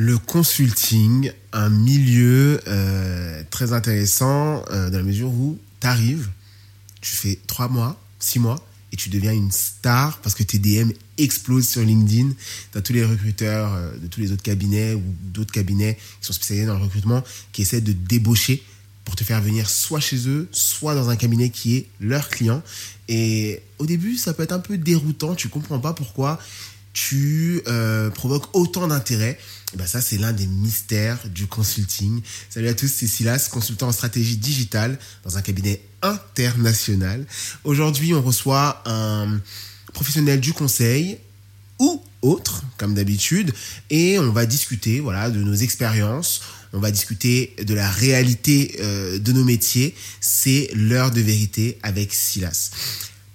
Le consulting, un milieu euh, très intéressant euh, dans la mesure où tu arrives, tu fais trois mois, six mois, et tu deviens une star parce que tes DM explosent sur LinkedIn. Tu as tous les recruteurs euh, de tous les autres cabinets ou d'autres cabinets qui sont spécialisés dans le recrutement qui essaient de débaucher pour te faire venir soit chez eux, soit dans un cabinet qui est leur client. Et au début, ça peut être un peu déroutant, tu comprends pas pourquoi tu euh, provoques autant d'intérêt. Et ben ça, c'est l'un des mystères du consulting. Salut à tous, c'est Silas, consultant en stratégie digitale dans un cabinet international. Aujourd'hui, on reçoit un professionnel du conseil ou autre, comme d'habitude, et on va discuter voilà, de nos expériences, on va discuter de la réalité euh, de nos métiers. C'est l'heure de vérité avec Silas.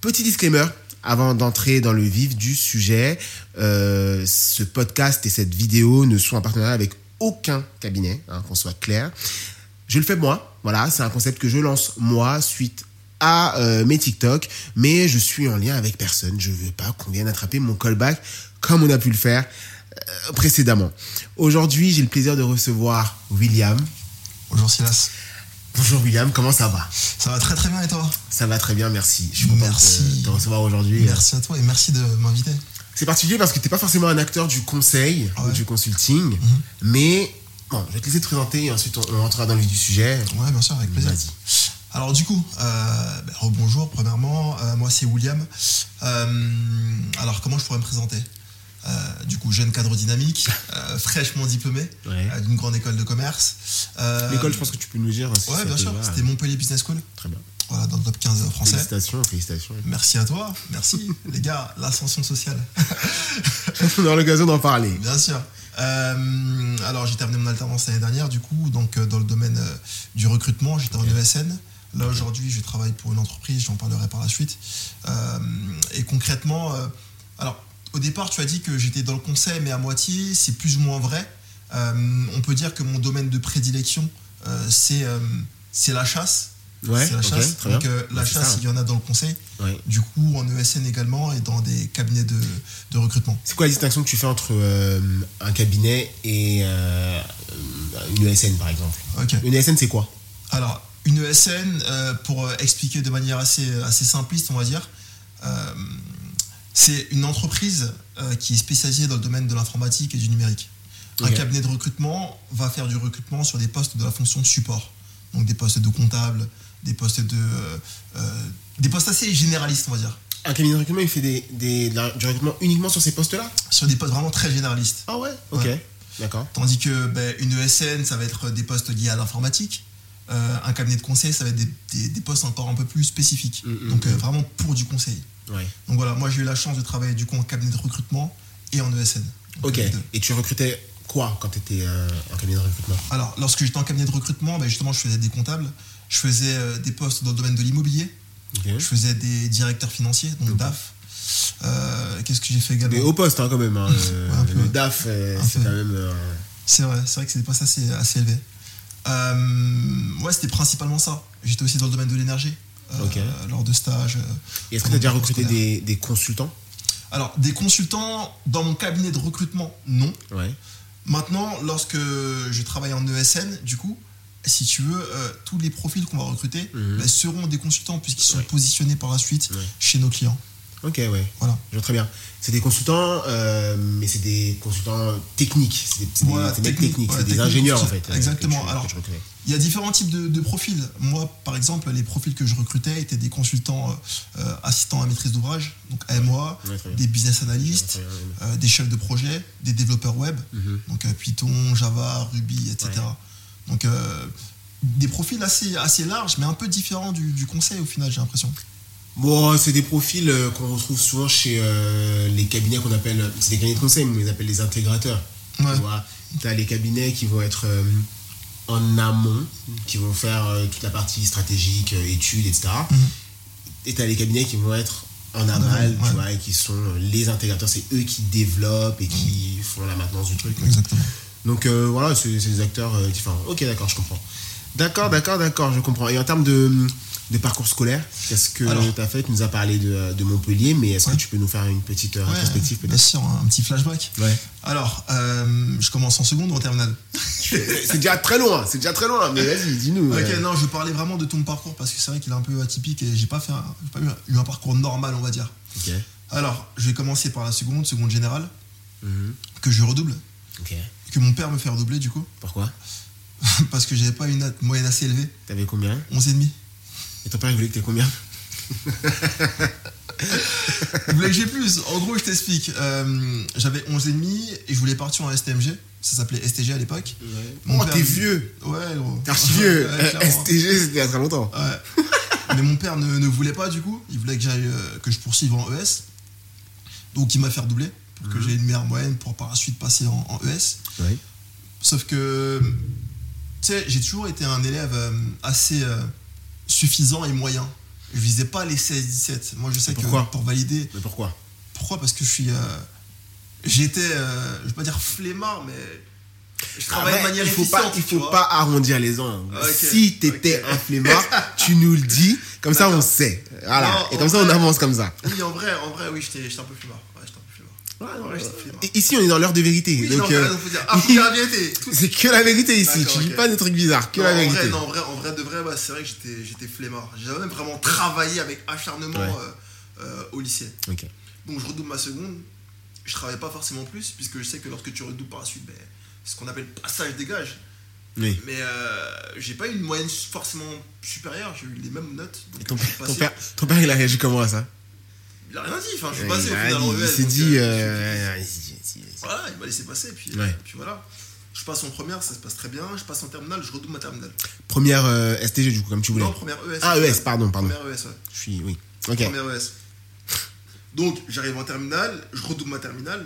Petit disclaimer, avant d'entrer dans le vif du sujet, euh, ce podcast et cette vidéo ne sont en partenariat avec aucun cabinet, hein, qu'on soit clair. Je le fais moi, voilà, c'est un concept que je lance moi suite à euh, mes TikTok, mais je suis en lien avec personne. Je veux pas qu'on vienne attraper mon callback comme on a pu le faire euh, précédemment. Aujourd'hui, j'ai le plaisir de recevoir William. Bonjour Silas. Bonjour William, comment ça va? Ça va très très bien et toi? Ça va très bien, merci. Je suis content Merci. de te recevoir aujourd'hui. Merci à toi et merci de m'inviter. C'est particulier parce que tu n'es pas forcément un acteur du conseil Ah ou du consulting, mais bon, je vais te laisser te présenter et ensuite on, rentrera dans le vif du sujet. Ouais, bien sûr, avec plaisir. Alors du coup, euh, ben, rebonjour premièrement, Euh, moi c'est William. Euh, alors comment je pourrais me présenter? Euh, Du coup, jeune cadre dynamique, euh, fraîchement diplômé Ouais. euh, d'une grande école de commerce. Euh, L'école, je pense que tu peux nous dire. si Ouais, bien sûr, c'était Montpellier Business School, Très bien. voilà, dans le top 15 français. Félicitations, félicitations. Merci à toi, merci les gars, l'ascension sociale. on aura l'occasion d'en parler. Bien sûr. Euh, alors j'ai terminé mon alternance l'année dernière du coup donc dans le domaine euh, du recrutement j'étais en ESN là aujourd'hui je travaille pour une entreprise j'en parlerai par la suite Euh, et concrètement euh, alors au départ tu as dit que j'étais dans le conseil mais à moitié c'est plus ou moins vrai. Euh, on peut dire que mon domaine de prédilection euh, c'est euh, c'est la chasse. Ouais, c'est la chasse. donc euh, la Ouais, c'est chasse ça, il y en a dans le conseil. Ouais. du coup en ESN également et dans des cabinets de, de recrutement. C'est quoi la distinction que tu fais entre un cabinet et une ESN par exemple? Une ESN, c'est quoi? Alors, une ESN, pour expliquer de manière assez, assez simpliste, on va dire, c'est une entreprise euh, qui est spécialisée dans le domaine de l'informatique et du numérique. Un cabinet de recrutement va faire du recrutement sur des postes de la fonction support. Donc des postes de comptable, des postes de. euh, euh, des postes assez généralistes, on va dire. Un cabinet de recrutement, il fait des, des, du recrutement uniquement sur ces postes-là? Sur des postes vraiment très généralistes. Ah ouais? Ok, Ouais. d'accord. Tandis que ben, une ESN, ça va être des postes liés à l'informatique. Euh, un cabinet de conseil, ça va être des, des- des postes encore un peu plus spécifiques. Mm, mm, Donc mm. vraiment pour du conseil. Ouais. Donc voilà, moi j'ai eu la chance de travailler du coup en cabinet de recrutement et en ESN. Ok. Et tu recrutais quoi quand tu étais en cabinet de recrutement? Alors lorsque j'étais en cabinet de recrutement, ben, justement je faisais des comptables, je faisais euh, des postes dans le domaine de l'immobilier, je faisais des directeurs financiers, donc DAF. Euh, Qu'est-ce que j'ai fait également? Des hauts postes hein, quand même. hein. Euh, Ouais, un peu. le DAF, euh, c'est quand même. euh, C'est vrai, c'est vrai que c'est des postes assez, assez élevés. Euh, ouais, c'était principalement ça. J'étais aussi dans le domaine de l'énergie. Euh, lors de stages. euh, Et Est-ce que tu as déjà recruté des, des consultants Alors, des consultants dans mon cabinet de recrutement, non. Ouais. Maintenant, lorsque je travaille en ESN, du coup, si tu veux, euh, tous les profils qu'on va recruter Mhm. ben, seront des consultants puisqu'ils sont Ouais. positionnés par la suite Ouais. chez nos clients. Ok, ouais. Voilà. Je vois très bien. C'est des consultants, euh, mais c'est des consultants techniques. C'est des, Voilà, technique, techniques, c'est des ingénieurs en fait. euh, exactement. Alors. Il y a différents types de, de profils. Moi, par exemple, les profils que je recrutais étaient des consultants euh, assistants à maîtrise d'ouvrage, donc AMOA, Ouais, des business analysts, ouais. des chefs de projet, des développeurs web, Mhm. donc Python, Java, Ruby, etc. Ouais. Donc des profils assez, assez larges, mais un peu différents du, du conseil au final, j'ai l'impression. Bon, c'est des profils euh, qu'on retrouve souvent chez euh, les cabinets qu'on appelle, c'est des cabinets de conseil, mais on les appelle les intégrateurs. Ouais. Tu vois, as les cabinets qui vont être euh, en amont, qui vont faire euh, toute la partie stratégique, euh, études, etc. Et tu as les cabinets qui vont être en aval, tu vois, et qui sont euh, les intégrateurs, c'est eux qui développent et qui font la maintenance du truc. Exactement. Donc euh, voilà, c'est des acteurs euh, différents. Ok, d'accord, je comprends. D'accord, d'accord, d'accord, je comprends. Et en termes de, de parcours scolaire. Qu'est-ce que tu as fait Tu nous as parlé de, de Montpellier, mais est-ce Ouais. que tu peux nous faire une petite euh, Ouais, rétrospective bien sûr, un petit flashback. Ouais. Alors, euh, je commence en seconde ou en terminale C'est déjà très loin, c'est déjà très loin, mais vas-y, dis-nous. Ok, euh. non, je parlais vraiment de ton parcours parce que c'est vrai qu'il est un peu atypique et j'ai pas, fait un- pas eu, un parcours normal, on va dire. Ok. Alors, je vais commencer par la seconde, seconde générale, Mhm. que je redouble, Ok. que mon père me fait redoubler du coup, Pourquoi? Parce que j'avais pas une note moyenne assez élevée, T'avais combien? 11,5. Et ton père, il voulait que t'aies combien? Vous voulez que j'ai plus En gros, je t'explique. Euh, j'avais 11,5 et je voulais partir en STMG, ça s'appelait STG à l'époque. Mon Oh, t'es vieux Ouais, gros. T'es archi vieux Ouais, Euh. STG, c'était il y a très longtemps. Ouais. Mais mon père ne, ne voulait pas du coup. Il voulait que j'aille euh, que je poursuive en ES. Donc il m'a fait redoubler pour que Mhm. j'ai une meilleure moyenne pour par la suite passer en, en ES. Ouais. Sauf que tu sais, j'ai toujours été un élève euh, assez suffisant et moyen. Je visais pas les 16-17. Moi je sais que Pourquoi? pour valider. Mais pourquoi? Pourquoi? Parce que je suis. euh, J'étais, euh, je vais pas dire flemmard, mais je travaille de manière il faut pas, il faut vois. pas arrondir les angles. Ok, Si t'étais ok. un flemmard, tu nous le dis, comme ça on sait. Voilà. Non, Et comme ça on avance comme ça. Oui, en vrai, en vrai, oui, j'étais j'étais un peu flemmard. Ouais, flemmard. Ouais, Ici on est dans l'heure de vérité. Oui, donc non, euh, donc faut dire. Ah, faut dire la vérité. Tout- c'est que la vérité ici. Tu dis pas des trucs bizarres, que Non, la en vérité. vrai, non, en vrai, en vrai, de vrai, ouais, c'est vrai que j'étais, j'étais flemmard. J'avais même vraiment travaillé avec acharnement Ouais. euh, euh, au lycée. Donc je redouble ma seconde. Je travaille pas forcément plus, puisque je sais que lorsque tu redoubles par la suite, c'est ce qu'on appelle passage dégage. Oui. Mais euh, j'ai pas eu une moyenne forcément supérieure, j'ai eu les mêmes notes. Et ton, père, ton père il a réagi comment à ça? Il a rien dit, enfin, je suis Il passé au final dit- en Il ES, s'est dit. euh, euh, vas-y, vas-y, vas-y. Voilà, il m'a laissé passer, puis, puis voilà. Je passe en première, ça se passe très bien. Je passe en terminale, je redouble ma terminale. Première euh, STG du coup, comme tu voulais. Non, première ES. Ah, ES, pardon, pardon. Première ES, ouais. Je suis. Oui. Ok. Première ES. Donc, j'arrive en terminale, je redouble ma terminale.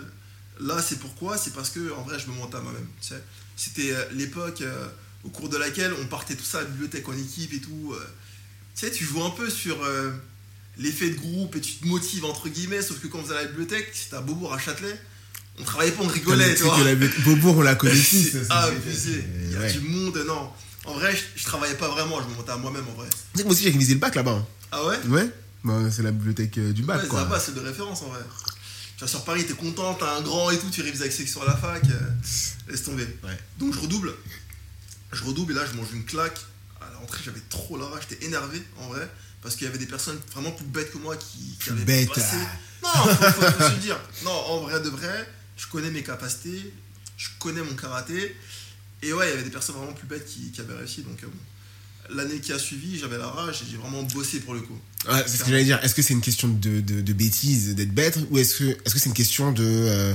Là, c'est pourquoi? C'est parce que, en vrai, je me mentais à moi-même. tu sais. C'était euh, l'époque euh, au cours de laquelle on partait tout ça à la bibliothèque en équipe et tout. Tu sais, tu joues un peu sur l'effet de groupe et tu te motives, entre guillemets, sauf que quand on faisait à la bibliothèque, c'était à Beaubourg, à Châtelet, on travaillait pas, on rigolait, tu vois. que la Beaubourg, on la connaît tous. C'est ça, c'est- abusé. Il y a Ouais. du monde, non. En vrai, je, je travaillais pas vraiment, je me mentais à moi-même, en vrai. Tu sais que moi aussi j'ai révisé le bac là-bas. hein. Ah ouais? Ouais. Bah, c'est la bibliothèque euh, du bac Ouais, quoi. C'est de référence en vrai. Tu vas sur Paris, t'es content, t'as un grand et tout, tu révises avec section à la fac, euh, laisse tomber. Ouais. Donc je redouble. Je redouble et là je mange une claque. À la rentrée, j'avais trop la rage, j'étais énervé en vrai, parce qu'il y avait des personnes vraiment plus bêtes que moi qui, avaient bêtes, passé. ah. Non, faut, faut- faut se le dire. Non, en vrai de vrai, je connais mes capacités, je connais mon karaté. Et ouais, il y avait des personnes vraiment plus bêtes qui, qui avaient réussi. Donc euh, bon. l'année qui a suivi, j'avais la rage et j'ai vraiment bossé pour le coup. Ouais, c'est ce que j'allais dire. Est-ce que c'est une question de, de, de bêtise, d'être bête, ou est-ce que c'est une question de euh,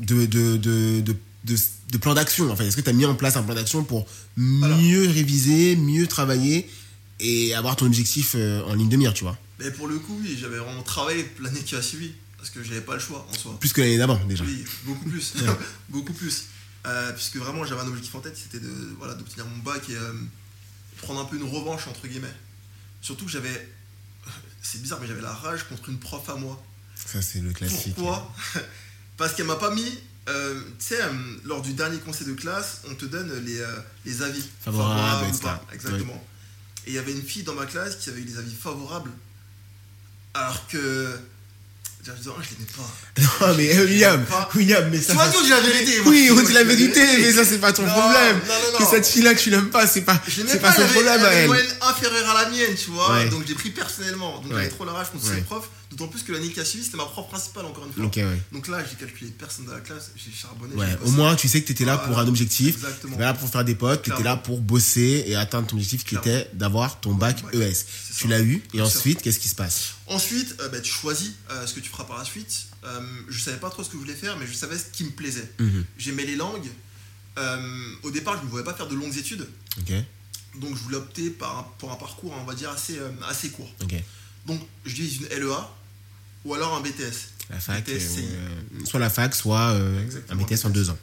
de, de, de, de, de- de plan d'action en fait? Est-ce que tu as mis en place un plan d'action pour Alors. mieux réviser, mieux travailler et avoir ton objectif euh, en ligne de mire, tu vois Mais pour le coup, oui, j'avais vraiment travaillé l'année qui a suivi. Parce que j'avais pas le choix en soi. Plus que l'année d'avant déjà. Oui, beaucoup plus. Beaucoup plus. Euh, puisque vraiment, j'avais un objectif en tête, c'était de, voilà, d'obtenir mon bac et euh, prendre un peu une revanche, entre guillemets. Surtout que j'avais. C'est bizarre, mais j'avais la rage contre une prof à moi. Ça, c'est le classique. Pourquoi Parce qu'elle m'a pas mis. euh, tu sais, euh, lors du dernier conseil de classe, on te donne les, euh, les avis Favorable, ou etc. Exactement. Et il y avait une fille dans ma classe qui avait eu des avis favorables, alors que. Je disais, je l'aimais pas. Non, mais euh, William, William, mais ça. Tu ça- nous, dit la vérité. Oui, on dit la vérité, mais ça, c'est pas ton problème. non, non, Que cette fille-là que tu l'aimes pas, c'est pas, c'est pas, son elle problème elle à elle. moyenne inférieure à la mienne, tu vois. Donc j'ai pris personnellement. Donc j'avais trop la rage contre Ouais. cette prof. D'autant plus que l'année qui a suivi, c'était ma prof principale, encore une fois. Donc là, j'ai calculé personne dans la classe, j'ai charbonné. Au moins, tu sais que tu étais là pour un objectif. Exactement. Tu étais là pour faire des potes, tu étais là pour bosser et atteindre ton objectif qui était d'avoir ton bac Bac. ES. Tu l'as eu, et ensuite, qu'est-ce qui se passe? Ensuite, euh, bah, tu choisis euh, ce que tu feras par la suite. Euh, je savais pas trop ce que je voulais faire, mais je savais ce qui me plaisait. Mhm. J'aimais les langues. Euh, au départ, je ne me voyais pas faire de longues études. Donc je voulais opter par pour un parcours, on va dire, assez, assez court. Donc je vise une LEA ou alors un BTS. La fac, BTS, soit la fac, soit un BTS en deux ans.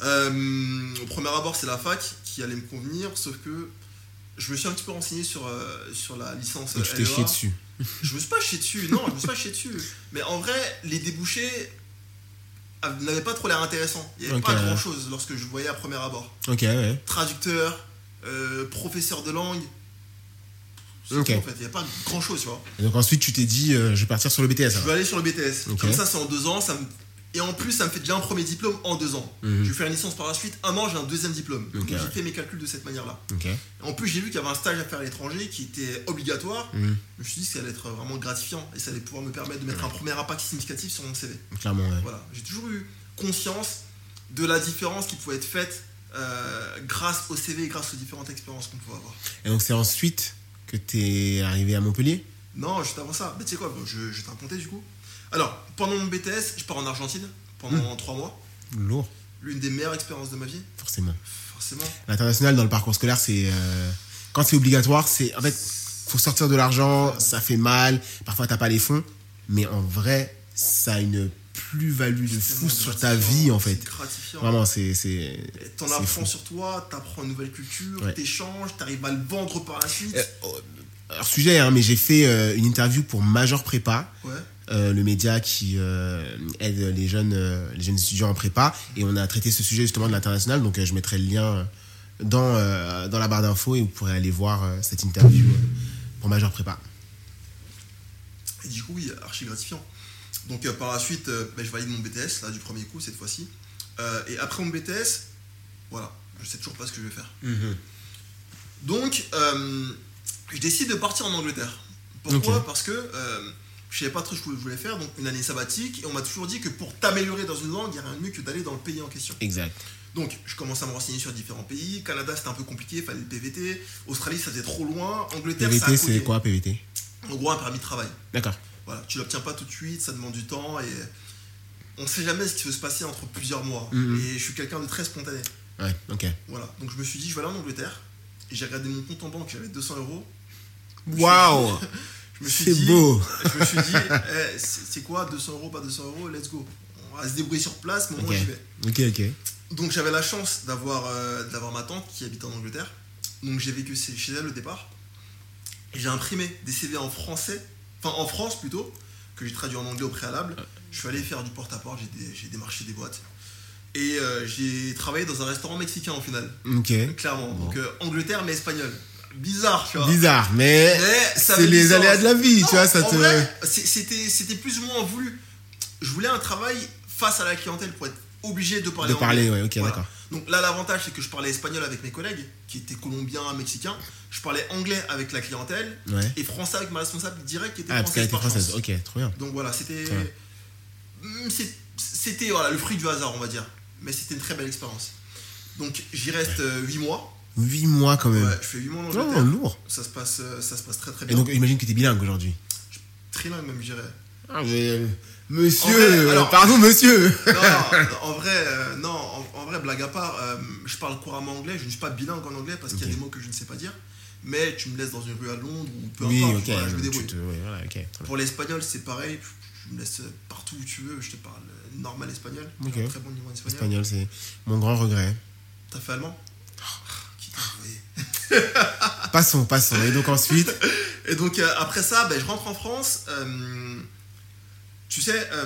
Au premier abord, c'est la fac qui allait me convenir, sauf que je me suis un petit peu renseigné sur, euh, sur la licence Et tu t'es LEA. chié dessus. Je me suis pas chié dessus, non, je me suis pas chié dessus. Mais en vrai, les débouchés av- n'avaient pas trop l'air intéressants. Il n'y avait pas grand chose lorsque je voyais à premier abord. Ok, ouais. Traducteur, euh, professeur de langue, Ok. en fait, il n'y a pas grand chose, tu vois. Et donc ensuite, tu t'es dit, euh, je vais partir sur le BTS. Je vais aller sur le BTS. Comme ça, c'est en deux ans. Ça me... Et en plus, ça me fait déjà un premier diplôme en deux ans. Mhm. Je vais faire une licence par la suite. Un an, j'ai un deuxième diplôme. Donc j'ai ouais. fait mes calculs de cette manière-là. En plus, j'ai vu qu'il y avait un stage à faire à l'étranger qui était obligatoire. Mhm. Je me suis dit que ça allait être vraiment gratifiant et ça allait pouvoir me permettre de mettre un premier impact significatif sur mon CV. Clairement, ouais. Voilà, j'ai toujours eu conscience de la différence qui pouvait être faite euh, grâce au CV et grâce aux différentes expériences qu'on pouvait avoir. Et donc c'est ensuite que t'es arrivé à Montpellier? Non, juste avant ça, mais tu sais quoi, je, je vais te raconter du coup. Alors, pendant mon BTS, je pars en Argentine pendant Hmm. trois mois. Lourd, L'une des meilleures expériences de ma vie, forcément. forcément. L'international dans le parcours scolaire, c'est euh, quand c'est obligatoire, c'est en fait faut sortir de l'argent, ça fait mal, parfois t'as pas les fonds, mais en vrai, ça a une plus-value de fou sur ta vie en c'est fait. gratifiant. Vraiment, c'est T'en apprends fou. sur toi, t'apprends une nouvelle culture, Ouais. t'échanges, t'arrives à le vendre par la suite. Euh, oh, alors sujet, hein, mais j'ai fait euh, une interview pour Major Prépa, Ouais. Euh, le média qui euh, aide les jeunes, euh, les jeunes étudiants en prépa, et on a traité ce sujet justement de l'international. Donc je mettrai le lien dans dans la barre d'infos et vous pourrez aller voir cette interview pour Major Prépa. Et du coup, oui, archi gratifiant. Donc par la suite, ben, je valide mon BTS, là, du premier coup, cette fois-ci. Et après mon BTS, voilà, je sais toujours pas ce que je vais faire. Donc, euh, je décide de partir en Angleterre. Pourquoi? Parce que je savais pas trop ce que je voulais faire, donc une année sabbatique, et on m'a toujours dit que pour t'améliorer dans une langue, il n'y a rien de mieux que d'aller dans le pays en question. Exact. Donc, je commence à me renseigner sur différents pays. Canada, c'était un peu compliqué, il fallait le PVT. Australie, ça faisait trop loin. Angleterre, ça PVT, c'est quoi PVT En gros, un permis de travail. D'accord. Voilà, tu l'obtiens pas tout de suite, ça demande du temps et on sait jamais ce qui peut se passer entre plusieurs mois. Mhm. Et je suis quelqu'un de très spontané. Ouais, ok. Voilà, donc je me suis dit, je vais aller en Angleterre. Et j'ai regardé mon compte en banque, j'avais 200 euros. Waouh Je me suis C'est dit, beau je me suis dit, eh, c'est quoi 200 euros, pas 200 euros, let's go. On va se débrouiller sur place, mais au moins Ok. j'y vais. Ok, ok. Donc j'avais la chance d'avoir euh, d'avoir ma tante qui habite en Angleterre. Donc j'ai vécu chez elle au départ. J'ai imprimé des CV en français, enfin en France plutôt, que j'ai traduit en anglais au préalable. Je suis allé faire du porte-à-porte, j'ai dé- j'ai démarché des boîtes. Et euh, j'ai travaillé dans un restaurant mexicain au final, Ok. clairement. Bon. Donc euh, Angleterre mais espagnol. Bizarre, tu vois. Bizarre, mais c'est les aléas de la vie, Non, tu vois, ça en te. vrai, c'était c'était plus ou moins voulu. Je voulais un travail face à la clientèle pour être obligé de parler de parler, anglais. ouais, ok, Voilà. d'accord. Donc là, l'avantage, c'est que je parlais espagnol avec mes collègues, qui étaient colombiens, mexicains. Je parlais anglais avec la clientèle Ouais. et français avec ma responsable directe qui était Ah, parce qu'elle française. était par française, ok, trop bien. Donc voilà, c'était. Ouais. C'est- C'était voilà, le fruit du hasard, on va dire. Mais c'était une très belle expérience. Donc j'y reste 8 mois. 8 mois quand même. Ouais, je fais 8 mois en non, Angleterre. lourd. Ça, se passe, euh, ça se passe très très Et bien. donc, imagine que t'es bilingue aujourd'hui. Trilingue même, je dirais. Ah, mais. Monsieur, vrai, euh, alors- pardon, monsieur. non, non, en vrai, euh, non, en, en vrai, blague à part, euh, je parle couramment anglais, je ne suis pas bilingue en anglais parce qu'il y a des mots que je ne sais pas dire. Mais tu me laisses dans une rue à Londres ou peu oui, importe, ok. voilà, je me tu débrouille. te- ouais, voilà. Pour l'espagnol, c'est pareil, je me laisse partout où tu veux, je te parle normal espagnol. Ok. J'ai un très bon niveau espagnol. Espagnol, c'est mon grand regret. T'as fait allemand? Envoyé Passons, passons. Et donc ensuite, Et donc euh, après ça, ben, je rentre en France. euh, tu sais, euh,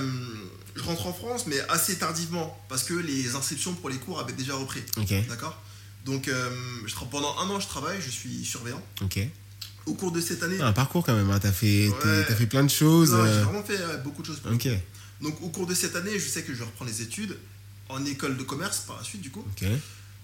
je rentre en France, mais assez tardivement, parce que les inscriptions pour les cours avaient déjà repris. ok, D'accord? Donc je pendant un an, je travaille, je suis surveillant. ok. Au cours de cette année, Ah, un parcours quand même. Hein. T'as fait, Ouais. fait plein de choses. non, j'ai vraiment fait beaucoup de choses. pour Ok. Donc au cours de cette année, je sais que je vais reprendre les études en école de commerce par la suite, du coup. ok.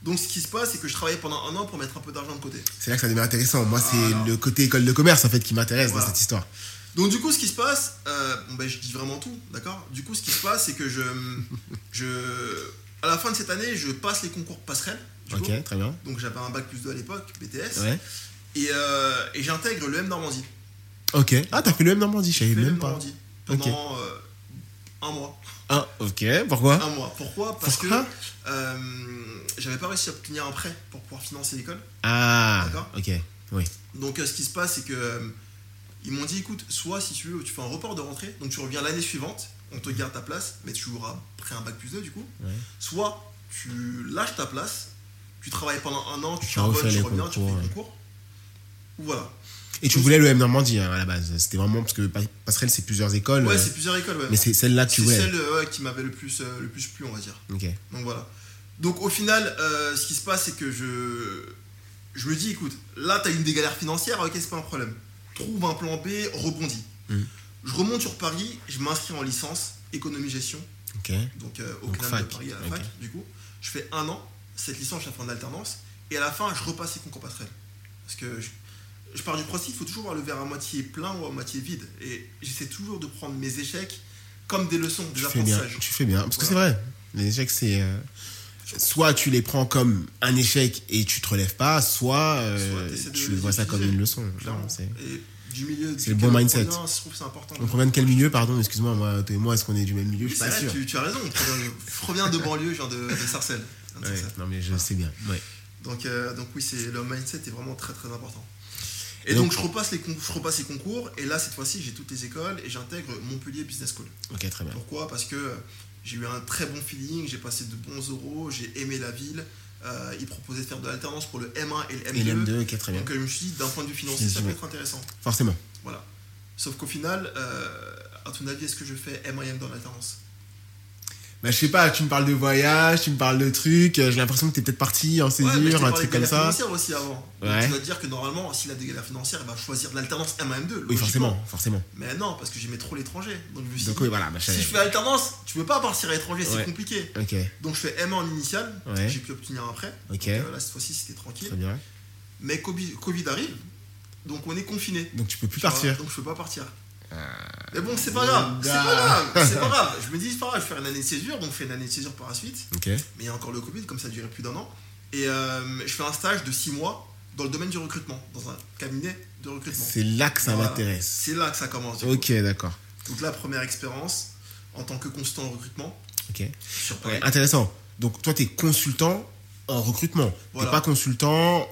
Donc ce qui se passe, c'est que je travaillais pendant un an pour mettre un peu d'argent de côté. C'est là que ça devient intéressant. Moi, c'est le côté école de commerce en fait qui m'intéresse Voilà. dans cette histoire. Donc du coup, ce qui se passe, euh, bon, ben, je dis vraiment tout, d'accord? Du coup, ce qui se passe, c'est que je, je, à la fin de cette année, je passe les concours passerelles. du Ok, coup. très bien. Donc j'avais un bac plus 2 à l'époque, BTS, Ouais. et, euh, et j'intègre le M Normandie. Ok. Ah, t'as fait le M Normandie, je savais même M pas. Normandie pendant euh, un mois. Ah, ok. Pourquoi Un mois. Pourquoi? Parce Pourquoi? que euh, j'avais pas réussi à obtenir un prêt pour pouvoir financer l'école. Ah, D'accord? ok. Oui. Donc euh, ce qui se passe, c'est que euh, ils m'ont dit, écoute, soit si tu veux, tu fais un report de rentrée, donc tu reviens l'année suivante, on te garde ta place, mais tu auras pris un bac plus 2 du coup. Ouais. Soit tu lâches ta place, tu travailles pendant un an, tu charbonnes, tu reviens, tu fais ouais. concours. Ou voilà. Et tu voulais le M Normandie hein, à la base. C'était vraiment parce que Pa- Passerelle, c'est plusieurs écoles. Ouais, euh, c'est plusieurs écoles, ouais. mais c'est celle-là que tu C'est voulais. celle euh, ouais, qui m'avait le plus, euh, le plus plu, on va dire. Ok. Donc voilà. Donc au final, euh, ce qui se passe, c'est que je, je me dis, écoute, là, tu as une des galères financières, ok, c'est pas un problème. trouve un plan B, rebondis. Mm. Je remonte sur Paris, je m'inscris en licence économie-gestion, Ok. donc euh, au CNAM de Paris à la fac, du coup. Je fais un an, cette licence, je la fais en alternance, et à la fin, je repasse les concours passerelles. Parce que je, je pars du principe, il faut toujours voir le verre à moitié plein ou à moitié vide. Et j'essaie toujours de prendre mes échecs comme des leçons, des Tu fais bien. Tu fais bien. Parce que c'est vrai. Les échecs, c'est. euh, soit tu les prends comme un échec et tu te relèves pas, soit, euh, Soit tu vois ça comme une leçon. C'est- le bon on mindset. je important. On provient de quel milieu, pardon Excuse-moi, moi, toi et moi, est-ce qu'on est du même milieu? Je Oui, suis c'est pas vrai, sûr. tu, tu as raison. Je proviens de banlieue, genre de, de Sarcelles. Ouais, non, mais je sais bien. Ouais. Donc, euh, donc oui, c'est le mindset est vraiment très très important. Et, Et donc, donc- je repasse les je repasse les concours et là cette fois-ci j'ai toutes les écoles et j'intègre Montpellier Business School. Ok, très bien. Pourquoi? Parce que j'ai eu un très bon feeling, j'ai passé de bons euros, j'ai aimé la ville. Euh, ils proposaient de faire de l'alternance pour le M1 et le M2. Et l'M2, ok, très bien. Donc je me suis dit d'un point de vue financier ça peut être intéressant. Forcément. Voilà. Sauf qu'au final, euh, à ton avis, est-ce que je fais M1 dans l'alternance Bah, je sais pas, tu me parles de voyage, tu me parles de trucs, euh, j'ai l'impression que t'es peut-être parti en Ouais, césure, un truc comme ça. financière aussi avant. Ouais. Tu dois te dire que normalement, s'il a des galères financières, il va choisir de l'alternance M1 M2. Oui, forcément, forcément. Mais non, parce que j'aimais trop l'étranger. Donc je me suis Donc, dit, oui, voilà, bah, si je fais alternance, tu peux pas partir à l'étranger, c'est compliqué. Donc je fais M1 en initial, j'ai pu obtenir Donc, euh, là, cette fois-ci, c'était tranquille. très bien. Mais Covid, Covid arrive, donc on est confiné. Donc, tu peux plus Tu vois, partir. Donc je peux pas partir. Ah. Mais bon, c'est pas grave, c'est pas grave, c'est pas grave. Je me dis, c'est pas grave, je vais faire une année de césure, donc je fais une année de césure par la suite. Mais il y a encore le Covid, comme ça duré plus d'un an. Et euh, je fais un stage de 6 mois dans le domaine du recrutement, dans un cabinet de recrutement. c'est là que ça Voilà. m'intéresse. C'est là que ça commence. Ok, d'accord. Donc la première expérience en tant que consultant en recrutement Ok. Ouais, intéressant. Donc, toi, t'es consultant en recrutement. Voilà. T'es pas consultant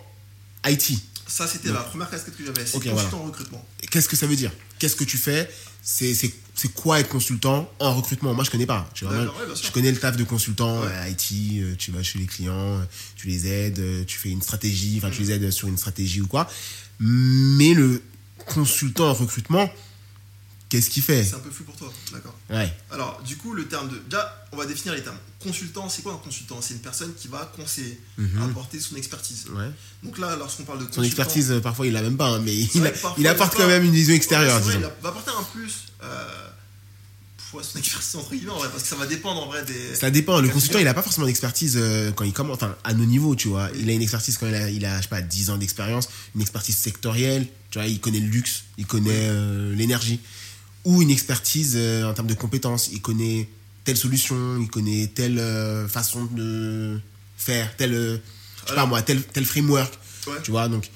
IT. Ça, c'était la première casquette que j'avais. C'est consultant voilà. en recrutement. Qu'est-ce que ça veut dire? Qu'est-ce que tu fais? C'est c'est- c'est quoi être consultant en recrutement? Moi, je connais pas. Tu vois, ouais, je connais le taf de consultant Ouais. euh, IT. euh, Tu vas chez les clients, euh, tu les aides, tu fais une stratégie, enfin, tu les aides sur une stratégie ou quoi. Mais le consultant en recrutement, qu'est-ce qu'il fait C'est un peu flou pour toi, d'accord. Ouais. Alors, du coup, le terme de. Déjà, on va définir les termes. Consultant, c'est quoi un consultant? C'est une personne qui va conseiller, Mhm. apporter son expertise. Ouais. Donc là, lorsqu'on parle de Son consultant. expertise, euh, parfois, il la même pas, hein, mais il, a- apporte il quand même une vision extérieure, vrai, il va apporter un plus. Euh, son expertise, entre guillemets, en vrai, parce que ça va dépendre en vrai des. Ça dépend. Le consultant, il a pas forcément d'expertise euh, quand il commence, enfin, à nos niveaux, tu vois. Il a une expertise quand il a, il a, je sais pas, 10 ans d'expérience, une expertise sectorielle, tu vois, il connaît le luxe, il connaît euh, l'énergie. Ou une expertise euh, en termes de compétences, il connaît telle solution, il connaît telle euh, façon de faire, tel, euh, je sais pas moi, tel, tel framework, Ouais. tu vois. Donc,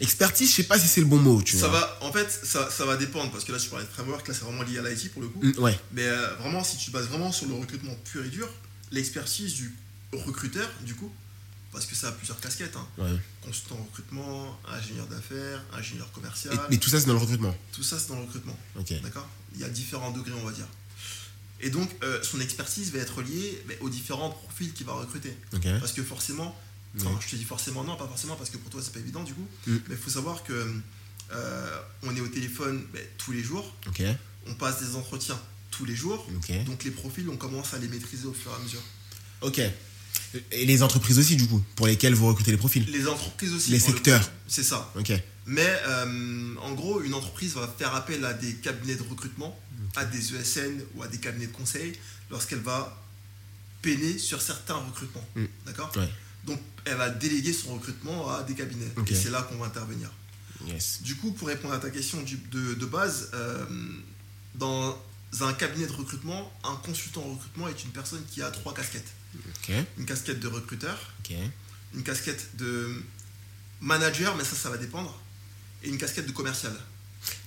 expertise, je sais pas si c'est le bon mot, tu Ça vois. va, en fait, ça, ça va dépendre, parce que là, tu parlais de framework, là, c'est vraiment lié à l'IT pour le coup. Mm, ouais, Mais euh, vraiment, si tu bases vraiment sur le recrutement pur et dur, l'expertise du recruteur, du coup, parce que ça a plusieurs casquettes, hein. ouais. consultant en recrutement, ingénieur d'affaires, ingénieur commercial, Et- mais tout ça, c'est dans le recrutement. tout ça c'est dans le recrutement, d'accord? Il y a différents degrés, on va dire. Et donc, euh, son expertise va être liée aux différents profils qu'il va recruter. Parce que forcément, Ouais. je te dis forcément non, pas forcément parce que pour toi c'est pas évident du coup, Mm. mais il faut savoir que euh, on est au téléphone ben, tous les jours, on passe des entretiens tous les jours, donc les profils on commence à les maîtriser au fur et à mesure. Ok. Et les entreprises aussi, du coup, pour lesquelles vous recrutez les profils. Les entreprises aussi. Les le secteurs. C'est ça. Ok. Mais euh, en gros, une entreprise va faire appel à des cabinets de recrutement, à des ESN ou à des cabinets de conseil lorsqu'elle va peiner sur certains recrutements. Mm. D'accord Ouais. Donc, elle va déléguer son recrutement à des cabinets. Et c'est là qu'on va intervenir. Yes. Du coup, pour répondre à ta question du- de, de base, euh, dans un cabinet de recrutement, un consultant en recrutement est une personne qui a trois casquettes. Une casquette de recruteur, une casquette de manager, mais ça, ça va dépendre, et une casquette de commercial.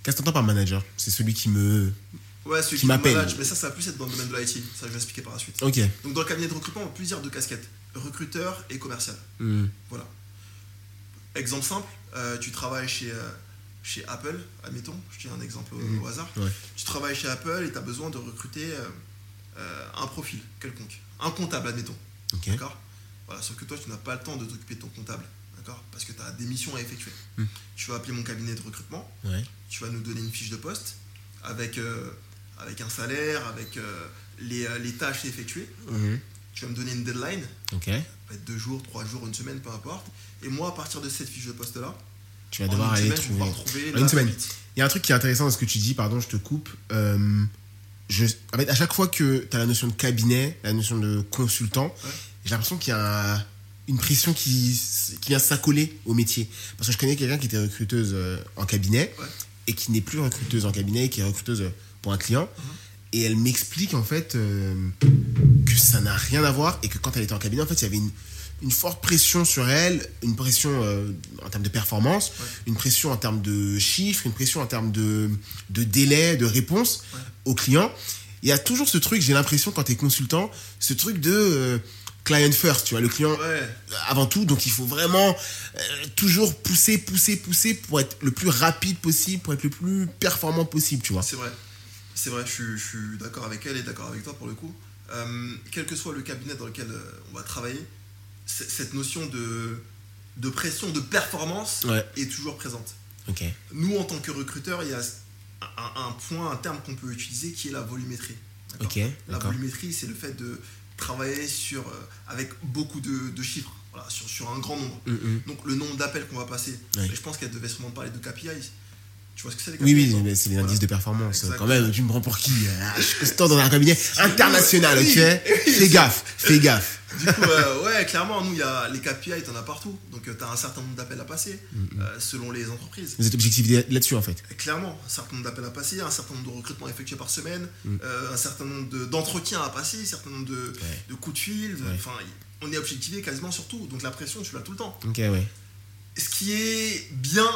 Qu'est-ce que t'entends par manager? C'est celui qui me. Ouais, celui Qui qui, m'appelle. manage, mais ça, ça va plus être dans le domaine de l'IT. Ça, je vais expliquer par la suite. Ok. Donc, dans le cabinet de recrutement, on a plusieurs de casquettes recruteur et commercial. Hmm. Voilà. Exemple simple, euh, tu travailles chez, euh, chez Apple, admettons, je dis un exemple au, au hasard. Ouais. Tu travailles chez Apple et tu as besoin de recruter euh, un profil quelconque. Un comptable, admettons. D'accord? Voilà, sauf que toi, tu n'as pas le temps de t'occuper de ton comptable. D'accord? Parce que tu as des missions à effectuer. Hmm. Tu vas appeler mon cabinet de recrutement, Ouais. tu vas nous donner une fiche de poste avec, euh, avec un salaire, avec euh, les, euh, les tâches à effectuer. Mhm. Tu vas me donner une deadline, Ok. ça peut être deux jours, trois jours, une semaine, peu importe. Et moi, à partir de cette fiche de poste-là, Tu vas devoir aller semaine, trouver. une semaine. Il y a un truc qui est intéressant dans ce que tu dis, pardon, je te coupe. Euh, je, en fait, à chaque fois que tu as la notion de cabinet, la notion de consultant, Ouais. j'ai l'impression qu'il y a un- une pression qui, qui vient s'accoler au métier. Parce que je connais quelqu'un qui était recruteuse euh, en cabinet Ouais. et qui n'est plus recruteuse en cabinet, qui est recruteuse pour un client. Et elle m'explique en fait euh, que ça n'a rien à voir et que quand elle était en cabinet, en fait, il y avait une, une forte pression sur elle, une pression euh, en termes de performance, Ouais. une pression en termes de chiffres, une pression en termes de, de délai, de réponse Ouais. aux clients. Il y a toujours ce truc, j'ai l'impression, quand tu es consultant, ce truc de euh, client first, tu vois, le client Ouais, avant tout, donc il faut vraiment euh, toujours pousser, pousser, pousser pour être le plus rapide possible, pour être le plus performant possible, tu vois. c'est vrai. C'est vrai, je, suis- je suis d'accord avec elle et d'accord avec toi pour le coup. Quel que soit le cabinet dans lequel on va travailler, cette notion de, de pression, de performance Ouais. est toujours présente. Nous, en tant que recruteurs, il y a un, un point, un terme qu'on peut utiliser qui est la volumétrie. La volumétrie, c'est le fait de travailler sur, euh, avec beaucoup de, de chiffres, voilà, sur, sur un grand nombre. Mm, mm. Donc le nombre d'appels qu'on va passer. Ouais. Et je pense qu'elle devait sûrement parler de KPIs. Tu vois ce que c'est les Oui, oui, mais c'est les indices de performance. Quand même, tu me prends pour qui euh, Je suis dans un cabinet international, ok? Fais gaffe, fais gaffe. Du coup, euh, ouais, clairement, nous, il y a les KPI, t'en as partout. Donc, tu as un certain nombre d'appels à passer Mm, euh, selon les entreprises. Vous êtes objectivé là-dessus, en fait? Clairement, un certain nombre d'appels à passer, un certain nombre de recrutements effectués par semaine, Mm. euh, un certain nombre de- d'entretiens à passer, un certain nombre de, Ouais. de coups de fil. Ouais. Enfin, on est objectivé quasiment sur tout. Donc, la pression, tu l'as tout le temps. Ok, ouais. Ce qui est bien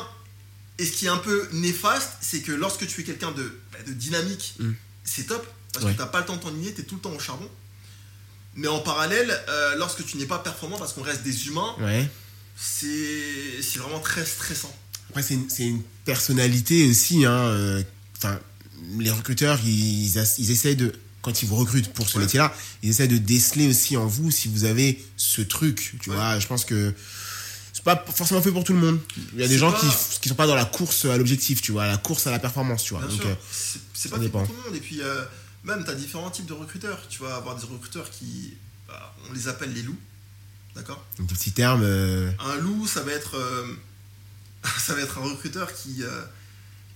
et ce qui est un peu néfaste, c'est que lorsque tu es quelqu'un de, bah, de dynamique, Mm. c'est top, parce Ouais. que tu n'as pas le temps de t'ennuyer, tu es tout le temps au charbon. Mais en parallèle, euh, lorsque tu n'es pas performant, parce qu'on reste des humains, Ouais. c'est c'est vraiment très stressant. Après, c'est une, c'est une personnalité aussi. Hein, euh, enfin, les recruteurs, ils, ils essayent de, quand ils vous recrutent pour ce Ouais. métier-là, ils essayent de déceler aussi en vous si vous avez ce truc. Tu Ouais. vois, je pense que c'est pas forcément fait pour tout le monde. Il y a des gens pas- qui, qui sont pas dans la course à l'objectif, tu vois, à la course à la performance, tu vois. Bien Donc, euh, c'est pas fait pour dépend. tout le monde. Et puis, euh, même, tu as différents types de recruteurs. Tu vas avoir des recruteurs qui, bah, on les appelle les loups. D'accord? Donc, des petits termes. euh, Un loup, ça va être, ça va être un recruteur qui,